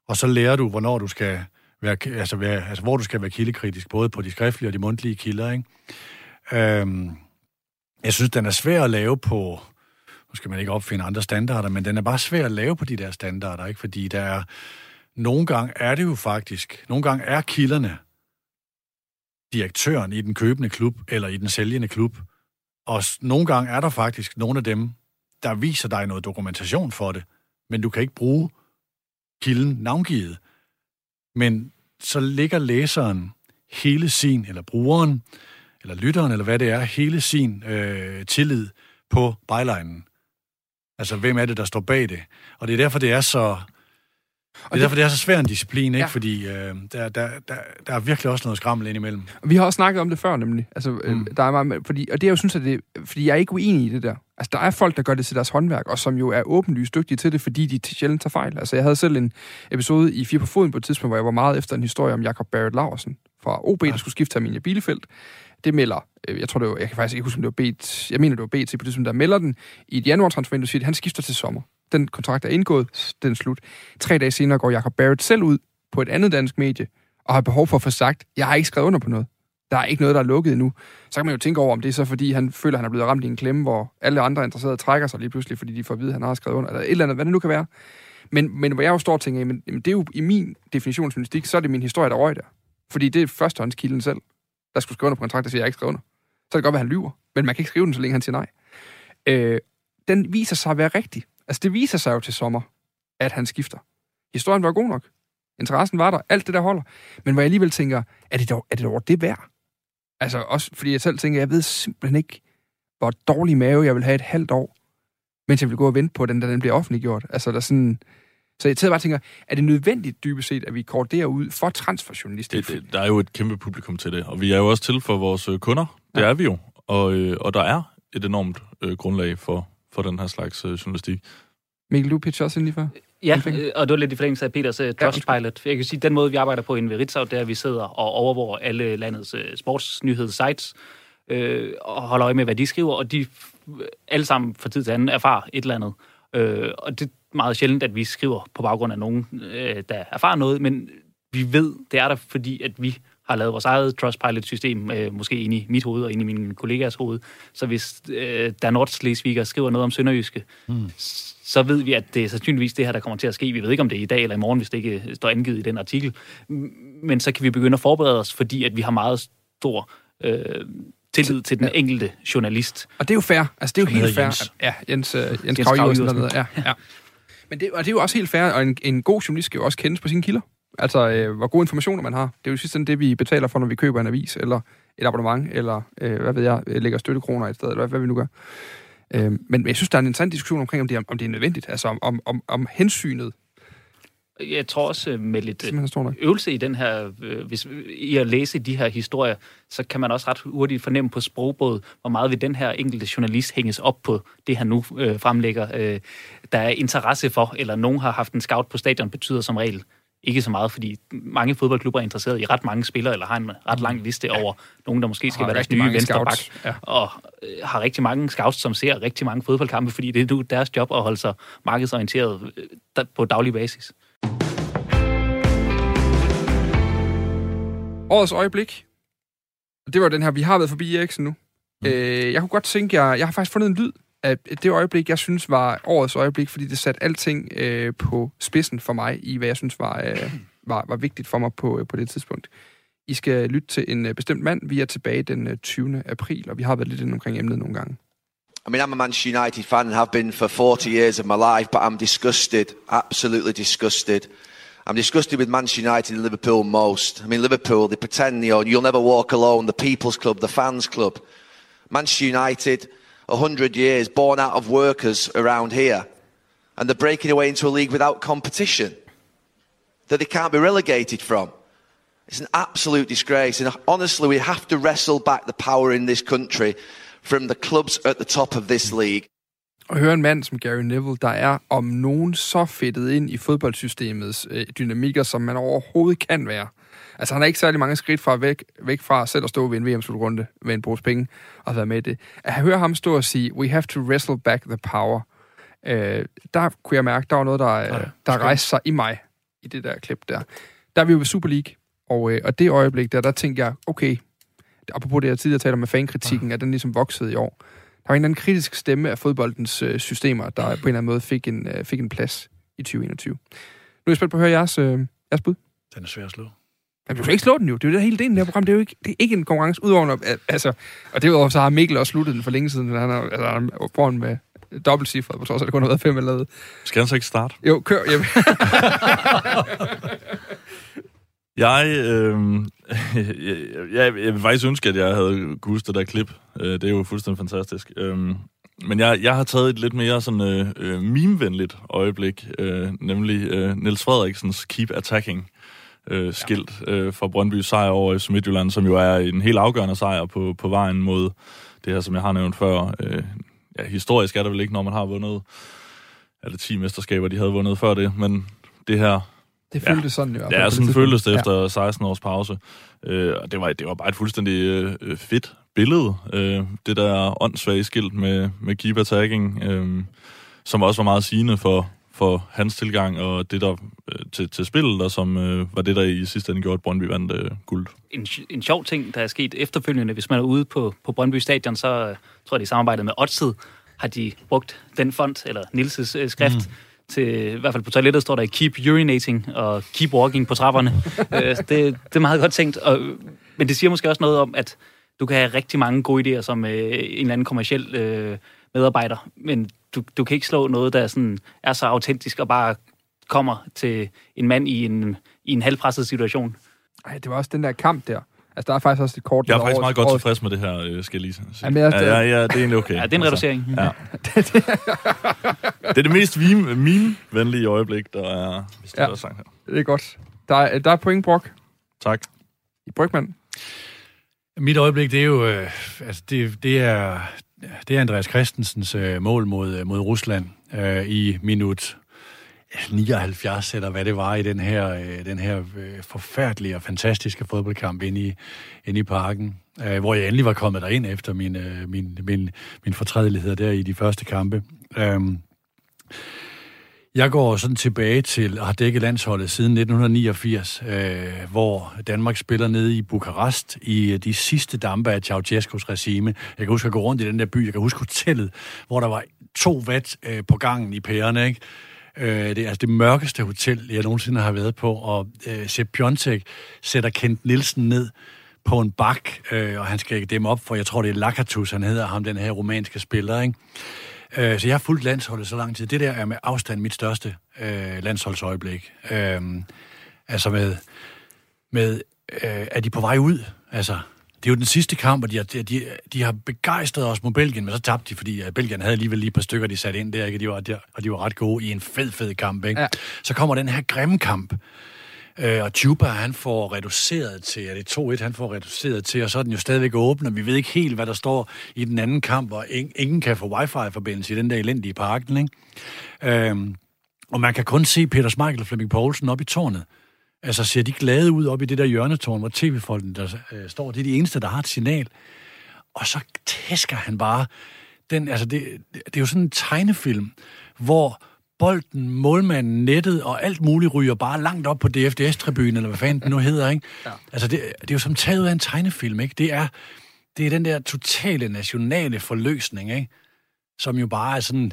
og så lærer du, hvornår du skal være, altså, være, altså hvor du skal være kildekritisk, både på de skriftlige og de mundtlige kilder. Ikke? Øhm, jeg synes, den er svær at lave på, nu skal man ikke opfinde andre standarder, men den er bare svær at lave på de der standarder, ikke? fordi der er, nogle gange er det jo faktisk, nogle gange er kilderne direktøren i den købende klub eller i den sælgende klub, og nogle gange er der faktisk nogle af dem, der viser dig noget dokumentation for det, men du kan ikke bruge kilden navngivet. Men så ligger læseren hele sin, eller brugeren, eller lytteren, eller hvad det er, hele sin øh, tillid på bylinen. Altså, hvem er det, der står bag det? Og det er derfor, det er så... Det er derfor, det er så svær en disciplin, ikke? Ja. Fordi øh, der, der, der, der er virkelig også noget skrammel indimellem. Vi har også snakket om det før, nemlig. Altså, øh, mm. der er meget, fordi, og det, jeg synes, at det, fordi jeg er ikke uenig i det der. Altså, der er folk, der gør det til deres håndværk, og som jo er åbenlyst dygtige til det, fordi de sjældent tager fejl. Altså, jeg havde selv en episode i Fire på Foden på et tidspunkt, hvor jeg var meget efter en historie om Jakob Barrett Laversen fra OB, ja. der skulle skifte Amelia Bielefeldt. Det melder, øh, jeg tror det var, jeg kan faktisk ikke huske, om det var BT, jeg mener, det var BT på det, som der melder den i et januar transfervindue, siger, at han skifter til sommer. Den kontrakt er indgået, den er slut. Tre dage senere går Jacob Barrett selv ud på et andet dansk medie, og har behov for at få sagt, jeg har ikke skrevet under på noget. Der er ikke noget, der er lukket endnu. Så kan man jo tænke over, om det er så, fordi han føler, at han er blevet ramt i en klemme, hvor alle andre interesserede trækker sig lige pludselig, fordi de får at vide, at han har skrevet under, eller et eller andet, hvad det nu kan være. Men, men hvor jeg jo står og tænker, jamen, det er jo i min definitionsjournalistik, så er det min historie, der røg der. Fordi det er førstehåndskilden selv der skulle skrive under på kontrakt, og siger, jeg ikke skriver under. Så kan det godt være, at han lyver, men man kan ikke skrive den, så længe han siger nej. Øh, den viser sig at være rigtig. Altså, det viser sig jo til sommer, at han skifter. Historien var god nok. Interessen var der. Alt det der holder. Men hvor jeg alligevel tænker, er det dog, er det, dog det værd? Altså, også fordi jeg selv tænker, jeg ved simpelthen ikke, hvor dårlig mave jeg vil have et halvt år, mens jeg vil gå og vente på den, der den bliver offentliggjort. Altså, der sådan... Så jeg bare tænker, er det nødvendigt dybest set, at vi går derud for transferjournalistik? Det, det, der er jo et kæmpe publikum til det, og vi er jo også til for vores øh, kunder. Det ja. er vi jo. Og, øh, og der er et enormt øh, grundlag for, for den her slags øh, journalistik. Mikkel, du pitcher også ind lige før? Ja, øh, og det var lidt i forlængelse af Peters uh, Trustpilot. Jeg kan sige, at den måde, vi arbejder på inden ved Ritzau, det er, at vi sidder og overvåger alle landets uh, sportsnyhedssites, øh, og holder øje med, hvad de skriver, og de alle sammen for tid til anden erfarer et eller andet. Øh, og det meget sjældent, at vi skriver på baggrund af nogen, øh, der erfarer noget, men vi ved, det er der, fordi at vi har lavet vores eget Trustpilot-system, øh, måske ind i mit hoved og ind i mine kollegas hoved. Så hvis øh, der Nordslesviger skriver noget om Sønderjyske, mm. så ved vi, at det er sandsynligvis det her, der kommer til at ske. Vi ved ikke, om det er i dag eller i morgen, hvis det ikke står angivet i den artikel. Men så kan vi begynde at forberede os, fordi at vi har meget stor øh, tillid til den ja. enkelte journalist. Og det er jo fair. Altså, det er jo helt fair. Jens. Ja, Jens, uh, Jens, Jens Krav Ja, ja. Men det, og det er jo også helt fair, og en, en god journalist skal jo også kendes på sine kilder. Altså, øh, hvor gode informationer man har. Det er jo sidst det, vi betaler for, når vi køber en avis, eller et abonnement, eller øh, hvad ved jeg, lægger støttekroner et sted, eller hvad, hvad vi nu gør. Øh, men jeg synes, der er en interessant diskussion omkring, om det er, om det er nødvendigt. Altså, om, om, om, om hensynet Jeg tror også øh, med lidt øh, øvelse i den her, øh, hvis, i at læse de her historier, så kan man også ret hurtigt fornemme på sprogbåd, hvor meget vil den her enkelte journalist hænges op på det, han nu øh, fremlægger. Øh, der er interesse for, eller nogen har haft en scout på stadion, betyder som regel ikke så meget, fordi mange fodboldklubber er interesseret i ret mange spillere, eller har en ret lang liste over nogen, der måske skal være deres nye venstreback, ja. og øh, har rigtig mange scouts, som ser rigtig mange fodboldkampe, fordi det er nu deres job at holde sig markedsorienteret øh, på daglig basis. Årets øjeblik. Det var den her, vi har været forbi Eriksen nu. Mm. Øh, jeg kunne godt tænke, jeg, jeg har faktisk fundet en lyd af det øjeblik, jeg synes var årets øjeblik, fordi det satte alting øh, på spidsen for mig, i hvad jeg synes var, øh, [clears throat] var, var vigtigt for mig på, øh, på det tidspunkt. I skal lytte til en øh, bestemt mand. Vi er tilbage den øh, 20. april, og vi har været lidt inde omkring emnet nogle gange. I mean, I'm a Manchester United fan and have been for 40 years of my life, but I'm disgusted, absolutely disgusted. I'm disgusted with Manchester United and Liverpool most. I mean, Liverpool, they pretend, you know, you'll never walk alone, the people's club, the fans' club. Manchester United, 100 years, born out of workers around here. And they're breaking away into a league without competition that they can't be relegated from. It's an absolute disgrace. And honestly, we have to wrestle back the power in this country from the clubs at the top of this league. Og høre en mand som Gary Neville, der er om nogen så fedtet ind i fodboldsystemets øh, dynamikker, som man overhovedet kan være. Altså, han er ikke særlig mange skridt fra væk, væk fra selv at stå ved en VM-slutrunde med en pose penge og være med i det. At høre ham stå og sige, we have to wrestle back the power, øh, der kunne jeg mærke, der var noget, der, øh, der rejste sig i mig i det der klip der. Der er vi jo ved Super League, og, øh, og det øjeblik der, der tænkte jeg, okay, apropos det, jeg tidligere talte om med fankritikken, at den ligesom voksede i år. Der var en eller anden kritisk stemme af fodboldens øh, systemer, der på en eller anden måde fik en, øh, fik en plads i 2021. Nu er jeg spændt på at høre jeres, øh, jeres bud. Den er svær at slå. Men du kan ikke slå den jo. Det er jo det hele delen af det her program. Det er jo ikke, det er ikke en konkurrence udover, altså, og derudover så har Mikkel også sluttet den for længe siden. Han er, altså, han er foran med dobbeltcifret, på trods af, at det kun har været fem eller noget. Skal han så ikke starte? Jo, kør. Jamen. [laughs] Jeg, [laughs] øh, jeg, jeg, vil faktisk ønske, at jeg havde kunne huske det der klip. Øh, det er jo fuldstændig fantastisk. Øh, men jeg, jeg har taget et lidt mere sådan øh, øh, meme-venligt øjeblik, øh, nemlig øh, Niels Frederiksens Keep Attacking øh, skilt øh, for Brøndby sejr over FC Midtjylland, som jo er en helt afgørende sejr på, på vejen mod det her, som jeg har nævnt før. Øh, ja, historisk er det vel ikke, når man har vundet er det 10 mesterskaber, de havde vundet før det, men det her Det Ja. føltes sådan i hvert fald. Ja, sådan føltes det efter 16 års pause. Øh, og det var, det var bare et fuldstændig øh, fedt billede. Øh, det der åndssvage skilt med, med keep attacking, øh, som også var meget sigende for, for hans tilgang og det der øh, til, til spillet, og som øh, var det, der i sidste ende gjorde, at Brøndby vandt øh, guld. en, en sjov ting, der er sket efterfølgende, hvis man er ude på, på Brøndby Stadion, så øh, tror jeg, de i samarbejde med Odset, har de brugt den font, eller Nilses øh, skrift, mm. Til, i hvert fald på toilettet står der, keep urinating og keep walking på trapperne. [laughs] øh, det, det er meget godt tænkt, og, men det siger måske også noget om, at du kan have rigtig mange gode idéer som øh, en eller anden kommersiel øh, medarbejder, men du, du kan ikke slå noget, der sådan er så autentisk og bare kommer til en mand i en, i en halvpresset situation. Ej, det var også den der kamp der. Altså, der er faktisk også et kort... Jeg er faktisk meget godt tilfreds med det her, øh, skal jeg lige sige. Jamen, jeg- ja, ja, ja, det er egentlig okay. Ja, det er en [laughs] reducering. Ja. [laughs] det er det mest meme- meme-venlige øjeblik, der er, hvis det Ja. er sagt her. Det er godt. Der er, der er point, Brock. Tak. I Brygman. Mit øjeblik, det er jo, øh, altså det, det er, det er Andreas Christensens øh, mål mod, øh, mod Rusland øh, i minut 79, eller hvad det var i den her, øh, den her øh, forfærdelige og fantastiske fodboldkamp inde i, inde i parken, øh, hvor jeg endelig var kommet derind efter min, øh, min, min, min fortrædelighed der i de første kampe. Øh, jeg går sådan tilbage til at have dækket landsholdet siden 1989, øh, hvor Danmark spiller nede i Bukarest i øh, de sidste dampe af Ceausescus regime. Jeg kan huske at gå rundt i den der by. Jeg kan huske hotellet, hvor der var to watt øh, på gangen i pærerne, ikke? Øh, det er altså det mørkeste hotel, jeg nogensinde har været på, og øh, Sepp Piontek sætter Kent Nielsen ned på en bak, øh, og han skal dem op, for jeg tror, det er Lakatus, han hedder ham, den her romanske spiller, ikke? Øh, så jeg har fulgt landsholdet så lang tid. Det der er med afstand mit største øh, landsholdsøjeblik. Øh, altså med, med øh, er de på vej ud? Altså, det er jo den sidste kamp, og de har, de, de har begejstret os mod Belgien, men så tabte de, fordi uh, Belgien havde alligevel lige et par stykker, de satte ind der, ikke? De var, der, og de var ret gode i en fed, fed kamp. Ikke? Ja. Så kommer den her grimme kamp, øh, og Tuba, han får reduceret til, er det 2-1, han får reduceret til, og så er den jo stadigvæk åben, og vi ved ikke helt, hvad der står i den anden kamp, og ing, ingen kan få wifi-forbindelse i den der elendige parken, ikke? Øhm, og man kan kun se Peter Smeichel og Flemming Poulsen op i tårnet. Altså ser de glade ud op i det der hjørnetårn, hvor tv-folken der øh, står. Det er de eneste, der har et signal. Og så tæsker han bare. Den, altså det, det er jo sådan en tegnefilm, hvor bolden, målmanden, nettet og alt muligt ryger bare langt op på DFDS-tribunen, eller hvad fanden det nu hedder, ikke? Ja. Altså det, det er jo som taget ud af en tegnefilm, ikke? Det er, det er den der totale nationale forløsning, ikke? Som jo bare er sådan,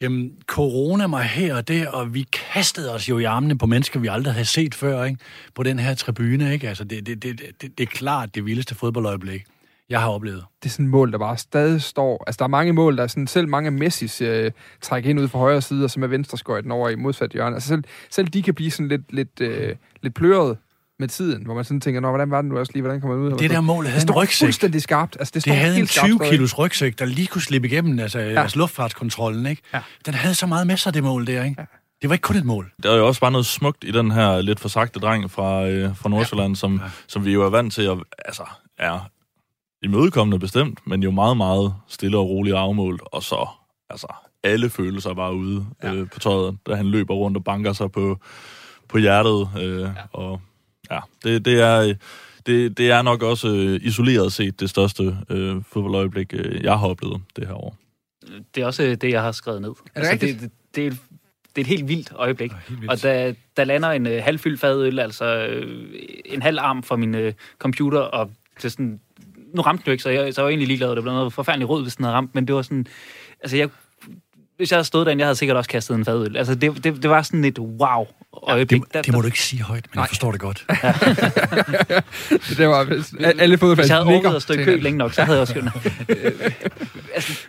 jamen, corona mig her og der, og vi kastede os jo i armene på mennesker, vi aldrig havde set før, ikke? På den her tribune, ikke? Altså, det, det, det, det, det er klart det vildeste fodboldøjeblik, jeg har oplevet. Det er sådan et mål, der bare stadig står. Altså, der er mange mål, der er sådan, selv mange Messis øh, trækker ind ud fra højre side, og så med venstre skøjten over i modsat hjørne. Altså, selv, selv de kan blive sådan lidt, lidt, øh, lidt pløret med tiden, hvor man sådan tænker, Nå, hvordan var den nu også lige, hvordan kommer man ud? Det der mål havde det en rygsæk. fuldstændig skarpt. Altså, det, Det havde en helt skarpt 20 stadig. kilos rygsæk, der lige kunne slippe igennem altså, ja. altså luftfartskontrollen, ikke? Ja. Den havde så meget med sig, det mål der, ikke? Ja. Det var ikke kun et mål. Der er jo også bare noget smukt i den her lidt forsagte dreng fra, øh, fra Nordsjælland, ja. som, ja. som vi jo er vant til at altså, er imødekommende bestemt, men jo meget, meget stille og roligt afmålt, og så altså, alle følelser bare ude ja. øh, på tøjet, da han løber rundt og banker sig på, på hjertet. Øh, ja. Og ja, det, det er... Det, det er nok også øh, isoleret set det største øh, fodboldøjeblik, øh, jeg har oplevet det her år. Det er også øh, det, jeg har skrevet ned. Er det rigtigt? det, det, det, er et, det er et helt vildt øjeblik. Ja, helt vildt. Og da, der lander en øh, halvfyldt fadøl, altså øh, en halv arm fra min øh, computer, og det er sådan, nu ramte den jo ikke, så jeg, så jeg var egentlig ligeglad. Det blev noget forfærdeligt rød, hvis den havde ramt, men det var sådan, altså jeg, hvis jeg havde stået derinde, jeg havde sikkert også kastet en fadøl. Altså det, det, det var sådan et wow øjeblik. Det, det må du ikke sige højt, men Nej. jeg forstår det godt. [laughs] Det var alle fodboldfans Hvis jeg havde orket at stå i kø længe nok, så havde jeg også mig. [laughs] Øh, altså,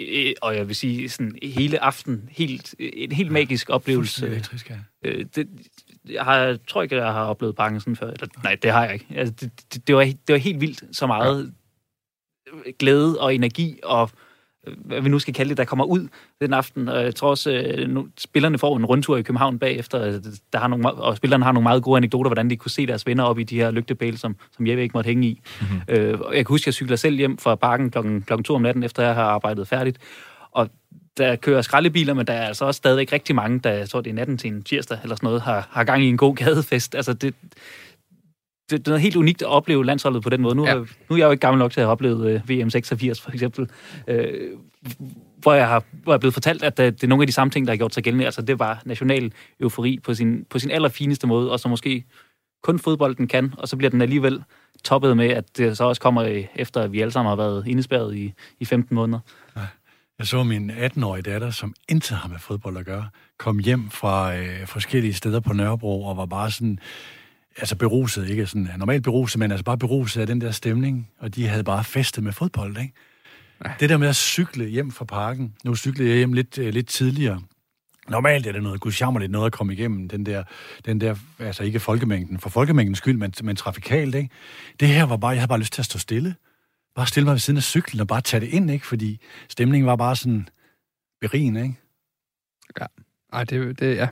øh, og jeg vil sige, sådan hele aften, helt, en helt magisk oplevelse. Elektrisk, ja. Øh, det, jeg har, jeg tror ikke, jeg har oplevet banken sådan før. Eller, nej, det har jeg ikke. Altså, det, det, det, var, det var helt vildt så meget ja. glæde og energi og øh, hvad vi nu skal kalde det, der kommer ud den aften. Og jeg tror også, øh, nu, spillerne får en rundtur i København bagefter, der har nogle, og spillerne har nogle meget gode anekdoter, hvordan de kunne se deres venner op i de her lygtepæle, som, som Jeppe ikke måtte hænge i. Mm-hmm. Øh, og jeg kan huske, at jeg cykler selv hjem fra parken klokken, klokken 2 om natten, efter jeg har arbejdet færdigt. Og der kører skraldebiler, men der er altså også stadigvæk rigtig mange, der, jeg tror det er natten til en tirsdag eller sådan noget, har, har gang i en god gadefest. Altså det, det, det er noget helt unikt at opleve landsholdet på den måde. Nu, Ja. nu er jeg jo ikke gammel nok til at have oplevet øh, VM 86 for eksempel, øh, hvor, jeg har, hvor jeg er blevet fortalt, at øh, det er nogle af de samme ting, der har gjort sig gældende. Altså det var national eufori på sin, på sin allerfineste måde, og så måske kun fodbolden kan, og så bliver den alligevel toppet med, at det så også kommer øh, efter, at vi alle sammen har været indespærret i, i 15 måneder. Jeg så min 18-årige datter, som intet har med fodbold at gøre, kom hjem fra øh, forskellige steder på Nørrebro og var bare sådan, altså beruset, ikke sådan normalt beruset, men altså bare beruset af den der stemning, og de havde bare festet med fodbold, ikke? Ja. Det der med at cykle hjem fra parken, nu cyklede jeg hjem lidt, øh, lidt tidligere, Normalt er det noget gudsjammerligt noget at komme igennem den der, den der, altså ikke folkemængden, for folkemængdens skyld, men, men trafikalt, ikke? Det her var bare, jeg havde bare lyst til at stå stille. Bare stille mig ved siden af cyklen og bare tage det ind, ikke? Fordi stemningen var bare sådan berigende, ikke? Ej, det, det ja.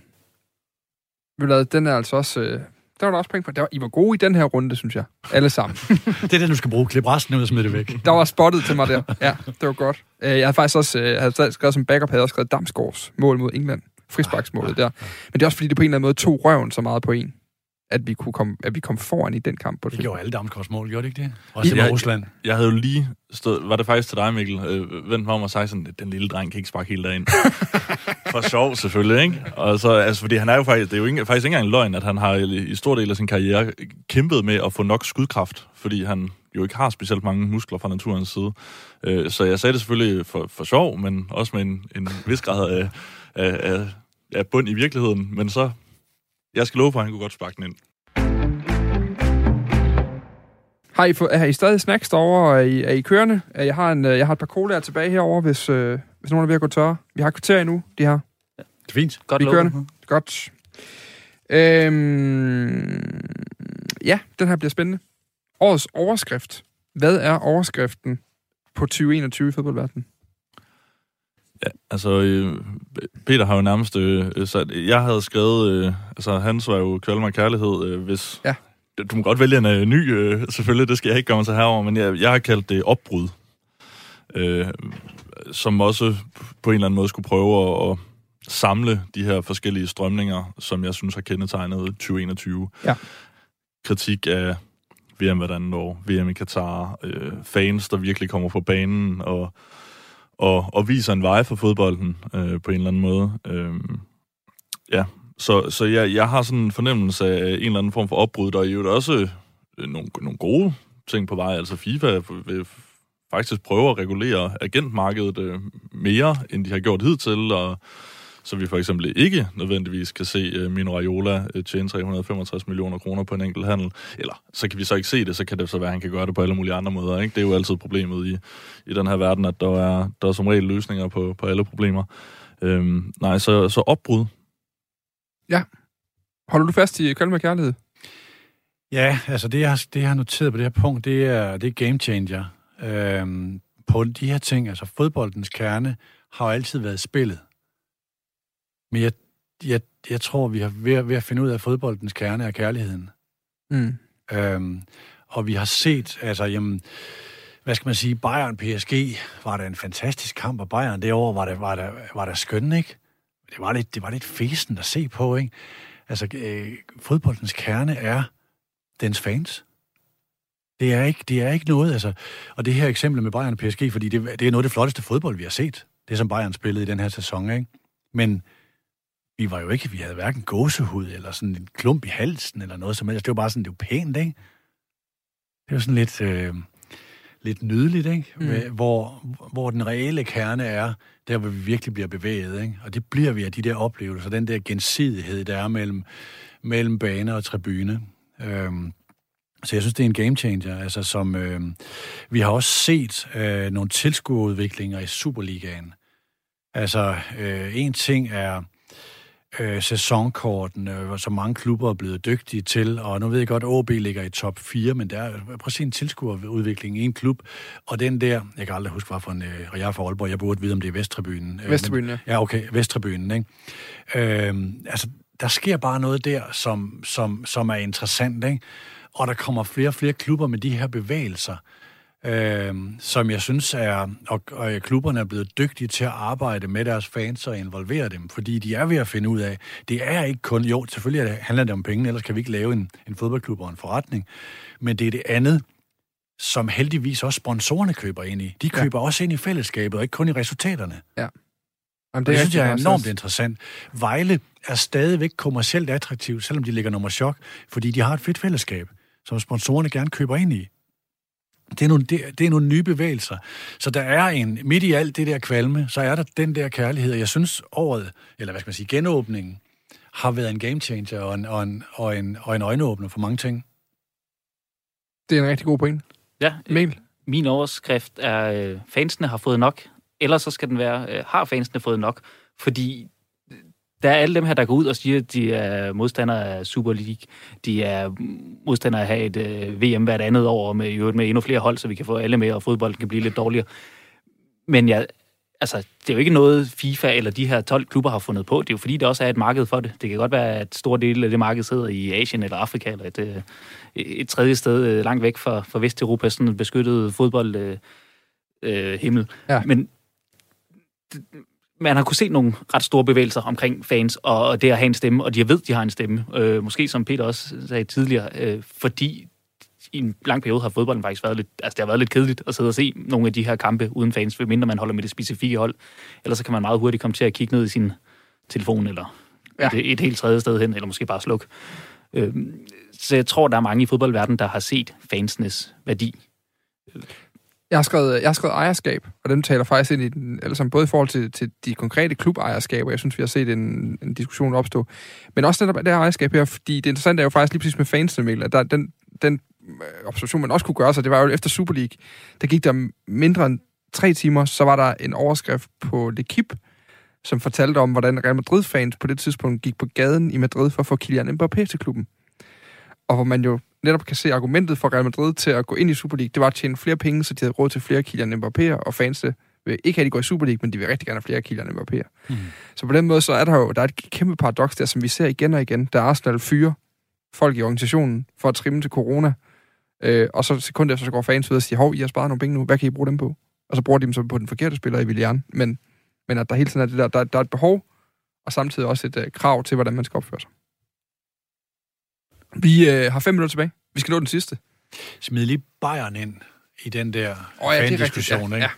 Du hvad, den er altså også... Øh, der var der også point for. Der var, I var gode i den her runde, synes jeg. Alle sammen. [laughs] Det er det, du skal bruge. Klip resten ud og smid det væk. Der var spottet til mig der. Ja, det var godt. Øh, Jeg havde faktisk også øh, havde skrevet som backup, havde jeg også skrevet Damsgaards mål mod England. Frisbaksmålet der. Men det er også fordi, det på en eller anden måde tog røven så meget på en, at vi, kunne komme, at vi kom foran i den kamp. På Det gjorde alle Damsgaards mål, gjorde det ikke det? Også det med Rusland. Jeg havde jo lige stået, var det faktisk til dig, Mikkel, øh, vendt mig om og sagt sådan, den lille dreng kan ikke sparke helt derind. [laughs] For sjov selvfølgelig, ikke? Og så, altså, fordi han er jo faktisk, det er jo ikke, faktisk ikke engang en løgn, at han har i i stor del af sin karriere kæmpet med at få nok skudkraft, fordi han jo ikke har specielt mange muskler fra naturens side. Øh, så jeg sagde det selvfølgelig for, for sjov, men også med en, en vis grad af, af, af, af bund i virkeligheden. Men så, jeg skal love for, at han kunne godt sparke den ind. Har I, få, har I stadig snacks derovre? Er I, er I kørende? Jeg har, en, øh, jeg har et par colaer tilbage herovre, hvis, øh, hvis nogen er ved at gå tørre. Vi har et kvarter endnu, de her. Det er fint. Godt Vi lov. kørende. Godt. Øhm, ja, den her bliver spændende. årets overskrift. Hvad er overskriften på 2021 i fodboldverdenen? Ja, altså, øh, Peter har jo nærmest... Øh, så jeg havde skrevet... Øh, altså, hans var jo Kvalm og Kærlighed, øh, hvis... Ja. Du må godt vælge en øh, ny, øh, selvfølgelig, det skal jeg ikke gøre mig til herover, men jeg, jeg har kaldt det opbrud. Øh, som også på en eller anden måde skulle prøve at, at samle de her forskellige strømninger, som jeg synes har kendetegnet 2021. Ja. Kritik af VM hvert andet år, VM i Katar, øh, fans, der virkelig kommer på banen og, og, og viser en vej for fodbolden øh, på en eller anden måde. Øh, ja, så, så jeg, jeg har sådan en fornemmelse af en eller anden form for opbrud, der er jo også øh, nogle, nogle gode ting på vej. Altså FIFA vil faktisk prøve at regulere agentmarkedet øh, mere, end de har gjort hidtil, og så vi for eksempel ikke nødvendigvis kan se øh, Mino Raiola øh, tjene 365 millioner kroner på en enkelt handel. Eller så kan vi så ikke se det, så kan det så være, at han kan gøre det på alle mulige andre måder. Ikke? Det er jo altid problemet i, i den her verden, at der er, der er som regel løsninger på, på alle problemer. Øhm, nej, så, så opbrud. Ja. Holder du fast i Køln med kærlighed? Ja, altså det, jeg, har- det, jeg har noteret på det her punkt, det er, det er game changer. Øhm, på de her ting, altså fodboldens kerne, har jo altid været spillet. Men jeg, jeg, jeg tror, vi har ved, ved at finde ud af, fodboldens kerne er kærligheden. Mm. Øhm, og vi har set, altså, jamen, hvad skal man sige, Bayern PSG var der en fantastisk kamp, og Bayern det år var der, var der, var der skøn, ikke? Det var lidt, det var lidt fesen at se på, ikke? Altså, øh, fodboldens kerne er dens fans. Det er ikke, det er ikke noget, altså, og det her eksempel med Bayern og PSG, fordi det, det er noget af det flotteste fodbold, vi har set. Det, som Bayern spillede i den her sæson, ikke? Men vi var jo ikke, vi havde hverken gåsehud eller sådan en klump i halsen eller noget som helst. Det var bare sådan, det var pænt, ikke? Det var sådan lidt, øh, lidt nydeligt, ikke? Mm. Hvor, hvor den reelle kerne er, der hvor vi virkelig bliver bevæget, ikke? Og det bliver vi af de der oplevelser, den der gensidighed, der er mellem, mellem bane og tribune. Øhm, så jeg synes, det er en game changer, altså som øh, vi har også set øh, nogle tilskuerudviklinger i Superligaen. Altså, øh, en ting er øh, sæsonkorten, øh, som mange klubber er blevet dygtige til, og nu ved jeg godt, at OB ligger i top 4, men der er, prøv at se en tilskuerudvikling i en klub, og den der, jeg kan aldrig huske, hvad for en, øh, og jeg er fra Aalborg, jeg burde vide, om det er Vesttribunen. Øh, Vesttribunen, men- Ja, okay, Vesttribunen, ikke? Øh, altså, der sker bare noget der, som, som, som er interessant, ikke? Og der kommer flere og flere klubber med de her bevægelser, øh, som jeg synes er, og, og klubberne er blevet dygtige til at arbejde med deres fans og involvere dem, fordi de er ved at finde ud af, det er ikke kun, jo, selvfølgelig er handler det om penge, ellers kan vi ikke lave en, en fodboldklub og en forretning, men det er det andet, som heldigvis også sponsorerne køber ind i. De køber ja. også ind i fællesskabet, og ikke kun i resultaterne. Jamen, Det, det synes jeg er enormt Søs. interessant. Vejle er stadigvæk kommercielt attraktiv, selvom de ligger nummer chok, fordi de har et fedt fællesskab, som sponsorerne gerne køber ind i. Det er, nogle, det, det er nogle nye bevægelser. Så der er en, midt i alt det der kvalme, så er der den der kærlighed. Og Jeg synes året, eller hvad skal man sige, genåbningen, har været en game changer og en, og en, og en, og en øjenåbner for mange ting. Det er en rigtig god point. Ja, Mikkel? min overskrift er, øh, fansene har fået nok. Ellers så skal den være, øh, har fansene fået nok? Fordi øh, der er alle dem her, der går ud og siger, at de er modstandere af Super League. De er modstandere af at have et øh, VM hvert andet år, med, i øvrigt med endnu flere hold, så vi kan få alle med, og fodbolden kan blive lidt dårligere. Men jeg, altså, det er jo ikke noget, FIFA eller de her 12 klubber har fundet på. Det er jo fordi, der også er et marked for det. Det kan godt være, at stor del af det marked sidder i Asien eller Afrika, eller et, øh, et tredje sted øh, langt væk fra, fra Vesteuropa, sådan en beskyttet fodbold øh, øh, himmel. Ja. Men man har kunne se nogle ret store bevægelser omkring fans, og, og det at have en stemme, og de ved, de har en stemme. Øh, måske som Peter også sagde tidligere, øh, fordi i en lang periode har fodbolden faktisk været lidt, altså det har været lidt kedeligt at sidde og se nogle af de her kampe uden fans, mindre man holder med det specifikke hold. Ellers så kan man meget hurtigt komme til at kigge ned i sin telefon, eller Ja. et, et helt tredje sted hen, eller måske bare slukke. Øh, så jeg tror, der er mange i fodboldverdenen, der har set fansenes værdi. Jeg har skrevet, jeg har skrevet ejerskab, og dem taler faktisk ind i den, altså som både i forhold til, til de konkrete klubejerskaber, jeg synes, vi har set en, en diskussion opstå, men også netop det her ejerskab her, fordi det interessante er jo faktisk lige præcis med fansene, Mikkel, at der, den, den øh, observation, man også kunne gøre sig, det var jo efter Super League, der gik der mindre end tre timer, så var der en overskrift på L'Equipe, som fortalte om, hvordan Real Madrid-fans på det tidspunkt gik på gaden i Madrid for at få Kylian Mbappé til klubben. og hvor man jo netop kan se argumentet for Real Madrid til at gå ind i Super League, det var at tjene flere penge, så de havde råd til flere Kylian Mbappé'er, og fansene vil ikke have, at de går i Super League, men de vil rigtig gerne have flere Kylian Mbappé'er. Mm. Så på den måde, så er der jo der er et kæmpe paradoks der, som vi ser igen og igen, da Arsenal fyrer folk i organisationen for at trimme til corona, øh, og så sekund efter, så går fans ud og siger, hov, I har sparet nogle penge nu, hvad kan I bruge dem på? Og så bruger de dem så på den forkerte spiller i Willian, men, men at der hele tiden er det der, der, der er et behov, og samtidig også et uh, krav til, hvordan man skal opføre sig. Vi øh, har fem minutter tilbage. Vi skal nå den sidste. Smid lige Bayern ind i den der Åh ja, rigtigt, fan-diskussion, ja, ikke? ja.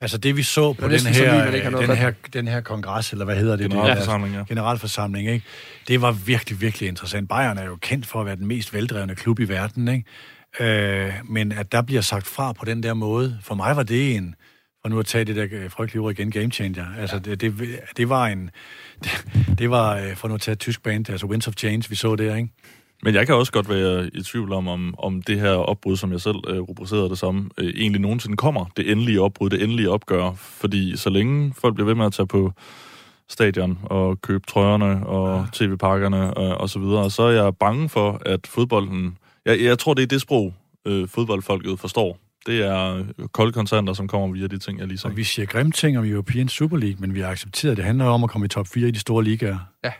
Altså det, vi så på den her, har noget den, fat her, den her kongres, eller hvad hedder det? Generalforsamling, ja. Generalforsamling, ikke? Det var virkelig, virkelig interessant. Bayern er jo kendt for at være den mest veldrevne klub i verden, ikke? Øh, men at der bliver sagt fra på den der måde, for mig var det en, og nu at tage det der øh, frygtelige ord igen, game changer. Altså, det, det, det var en... [laughs] Det, det var, øh, for nu at tage et tysk band, altså Winds of Change, vi så der, ikke? Men jeg kan også godt være i tvivl om, om, om det her opbrud, som jeg selv øh, rubricerede det som, øh, egentlig nogensinde kommer. Det endelige opbrud, det endelige opgør. Fordi så længe folk bliver ved med at tage på stadion og købe trøjerne og ja. tv-pakkerne og, og så videre, så er jeg bange for, at fodbolden... Jeg, jeg tror, det er det sprog, øh, fodboldfolket forstår. Det er kolde kontanter, som kommer via de ting, jeg lige sagde. Og vi siger grimme ting om European Super League, men vi har accepteret, at det handler om at komme i top 4 i de store ligaer. Ja.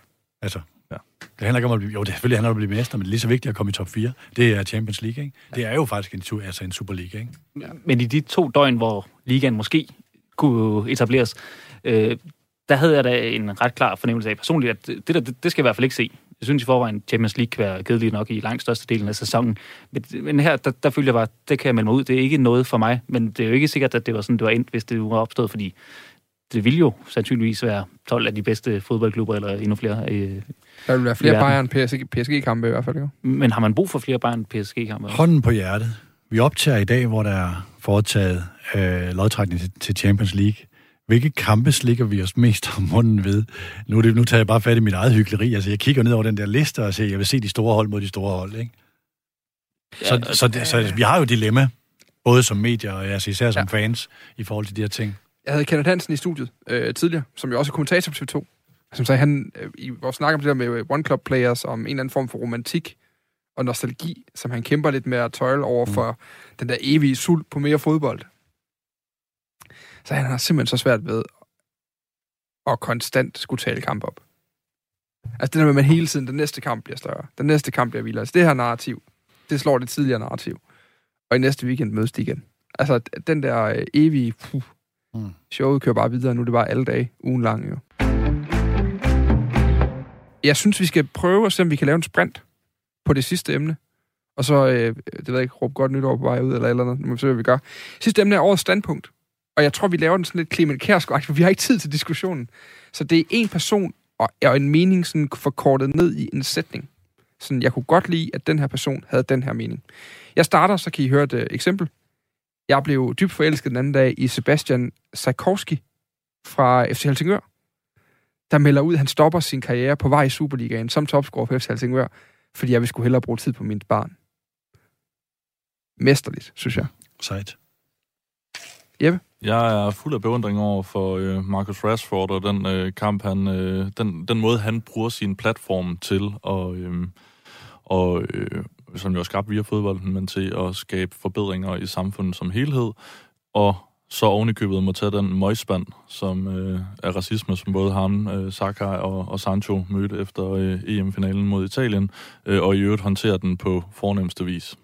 Altså, Ja. det handler ikke om at blive, jo, det selvfølgelig handler om at blive mester, men det er lige så vigtigt at komme i top 4. Det er Champions League, ikke? Det er jo faktisk en, altså en Super League, ikke? Men i de to døgn, hvor ligaen måske kunne etableres, øh, der havde jeg da en ret klar fornemmelse af personligt, at det, der, det, det skal jeg i hvert fald ikke se. Jeg synes i forvejen, Champions League kan være kedelig nok i langt største delen af sæsonen. Men, men her, der, der følte jeg bare, det kan jeg melde mig ud. Det er ikke noget for mig, men det er jo ikke sikkert, at det var sådan, det var endt, hvis det var opstået, fordi det ville jo sandsynligvis være 12 af de bedste fodboldklubber, eller endnu flere. Øh, Der vil være flere. Bayern PSG, PSG-kampe i hvert fald, jo. men har man brug for flere Bayern PSG-kampe? Hånden på hjertet. Vi optager i dag, hvor der er foretaget øh, lodtrækning til, til Champions League. Hvilke kampe slikker vi os mest om munden ved? Nu, det, nu tager jeg bare fat i mit eget hyggeleri. Altså, jeg kigger ned over den der liste og siger, jeg vil se de store hold mod de store hold, ikke? Så, Ja, så, det, så vi har jo et dilemma, både som medier og altså især som Ja. fans, i forhold til de her ting. Jeg havde Kenneth Hansen i studiet øh, tidligere, som jo også er kommentator på TV2. Som sagde, han øh, i vores snak om det der med øh, One Club Players, om en eller anden form for romantik og nostalgi, som han kæmper lidt med at tøjle over Mm. for den der evige sult på mere fodbold. Så han har simpelthen så svært ved at konstant skulle tale kamp op. Altså det der med, at man hele tiden, den næste kamp bliver større, den næste kamp bliver vildere. Altså det her narrativ, det slår det tidligere narrativ. Og i næste weekend mødes de igen. Altså den der øh, evige, puh, Mm. Showet kører bare videre, nu er det bare alle dage, ugen lang jo. Jeg synes, vi skal prøve at se, om vi kan lave en sprint på det sidste emne. Og så, øh, det ved jeg ikke, råbe godt nytår på vej ud, eller eller andet. Nu må vi se, hvad vi gør. Sidste emne er årets standpunkt. Og jeg tror, vi laver den sådan lidt Clement Kjærsgaard, for vi har ikke tid til diskussionen. Så det er en person og, og en mening sådan forkortet ned i en sætning. Sådan, jeg kunne godt lide, at den her person havde den her mening. Jeg starter, så kan I høre et øh, eksempel. Jeg blev dybt forelsket den anden dag i Sebastian Sarkowski fra FC Helsingør, der melder ud, at han stopper sin karriere på vej i Superligaen som topscorer for FC Helsingør, fordi jeg vil skulle hellere bruge tid på mit barn. Mesterligt, synes jeg. Sejt. Jeg er fuld af beundring over for øh, Marcus Rashford og den øh, kamp, han, øh, den, den måde, han bruger sin platform til, og, øh, og øh, som jo er skabt via fodbolden, men til at skabe forbedringer i samfundet som helhed, og så ovenikøbet må tage den møgspand, som øh, er racisme, som både ham, øh, Saka og, og Sancho mødte efter øh, EM-finalen mod Italien, øh, og i øvrigt håndtere den på fornemmeste vis.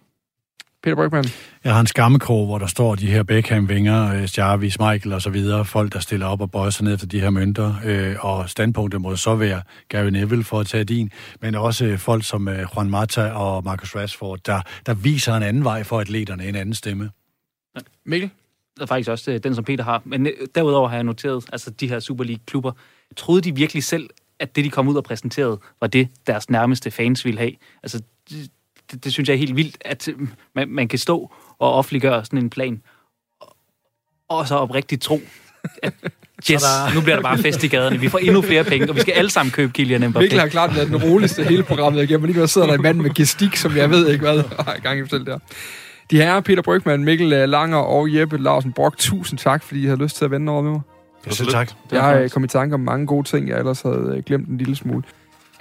Peter Brygman, Jeg har en skammekrog, hvor der står de her Beckham-vinger, øh, Jarvis, Michael og så videre, folk, der stiller op og bøjer sig ned efter de her mønter, øh, og standpunktet må så være Gary Neville for at tage din, men også øh, folk som øh, Juan Mata og Marcus Rashford, der, der viser en anden vej for atleterne, en anden stemme. Mikkel, Det er faktisk også øh, den, som Peter har. Men øh, derudover har jeg noteret, altså de her Super League-klubber, troede de virkelig selv, at det, de kom ud og præsenterede, var det, deres nærmeste fans ville have? Altså, det, det, synes jeg er helt vildt, at øh, man, man kan stå og offentliggøre sådan en plan, og- og så oprigtigt tro, at [laughs] yes, nu bliver der bare fest i gaderne, vi får endnu flere penge, og vi skal alle sammen købe Kylian Mbappé. Mikkel har klart været den roligste hele programmet igennem, og lige nu sidder der en mand med gestik, som jeg ved ikke hvad, [laughs] gang i der. De her Peter Brygman, Mikkel øh, Langer og Jeppe Larsen Brock, tusind tak, fordi I havde lyst til at vende over med mig. Ja, selv tak. Jeg har øh, kommet i tanke om mange gode ting, jeg ellers havde øh, glemt en lille smule.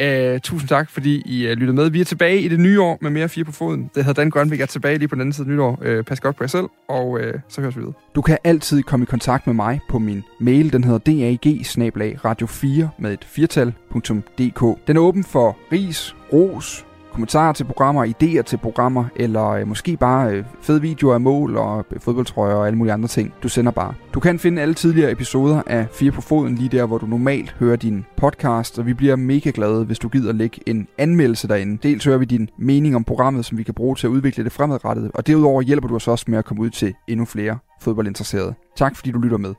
Uh, tusind tak, fordi I uh, lyttede med. Vi er tilbage i det nye år med mere fire på foden. Det hedder Dan Grønvik er tilbage lige på den anden side af nytår. Uh, pas godt på jer selv, og uh, så høres vi videre. Du kan altid komme i kontakt med mig på min mail. Den hedder dag radio 4 med et firtal.dk. Den er åben for ris, ros, kommentarer til programmer, idéer til programmer, eller øh, måske bare øh, fede videoer af mål og øh, fodboldtrøjer og alle mulige andre ting. Du sender bare. Du kan finde alle tidligere episoder af Fire på Foden lige der, hvor du normalt hører din podcast, og vi bliver mega glade, hvis du gider lægge en anmeldelse derinde. Dels hører vi din mening om programmet, som vi kan bruge til at udvikle det fremadrettet, og derudover hjælper du os også med at komme ud til endnu flere fodboldinteresserede. Tak fordi du lytter med.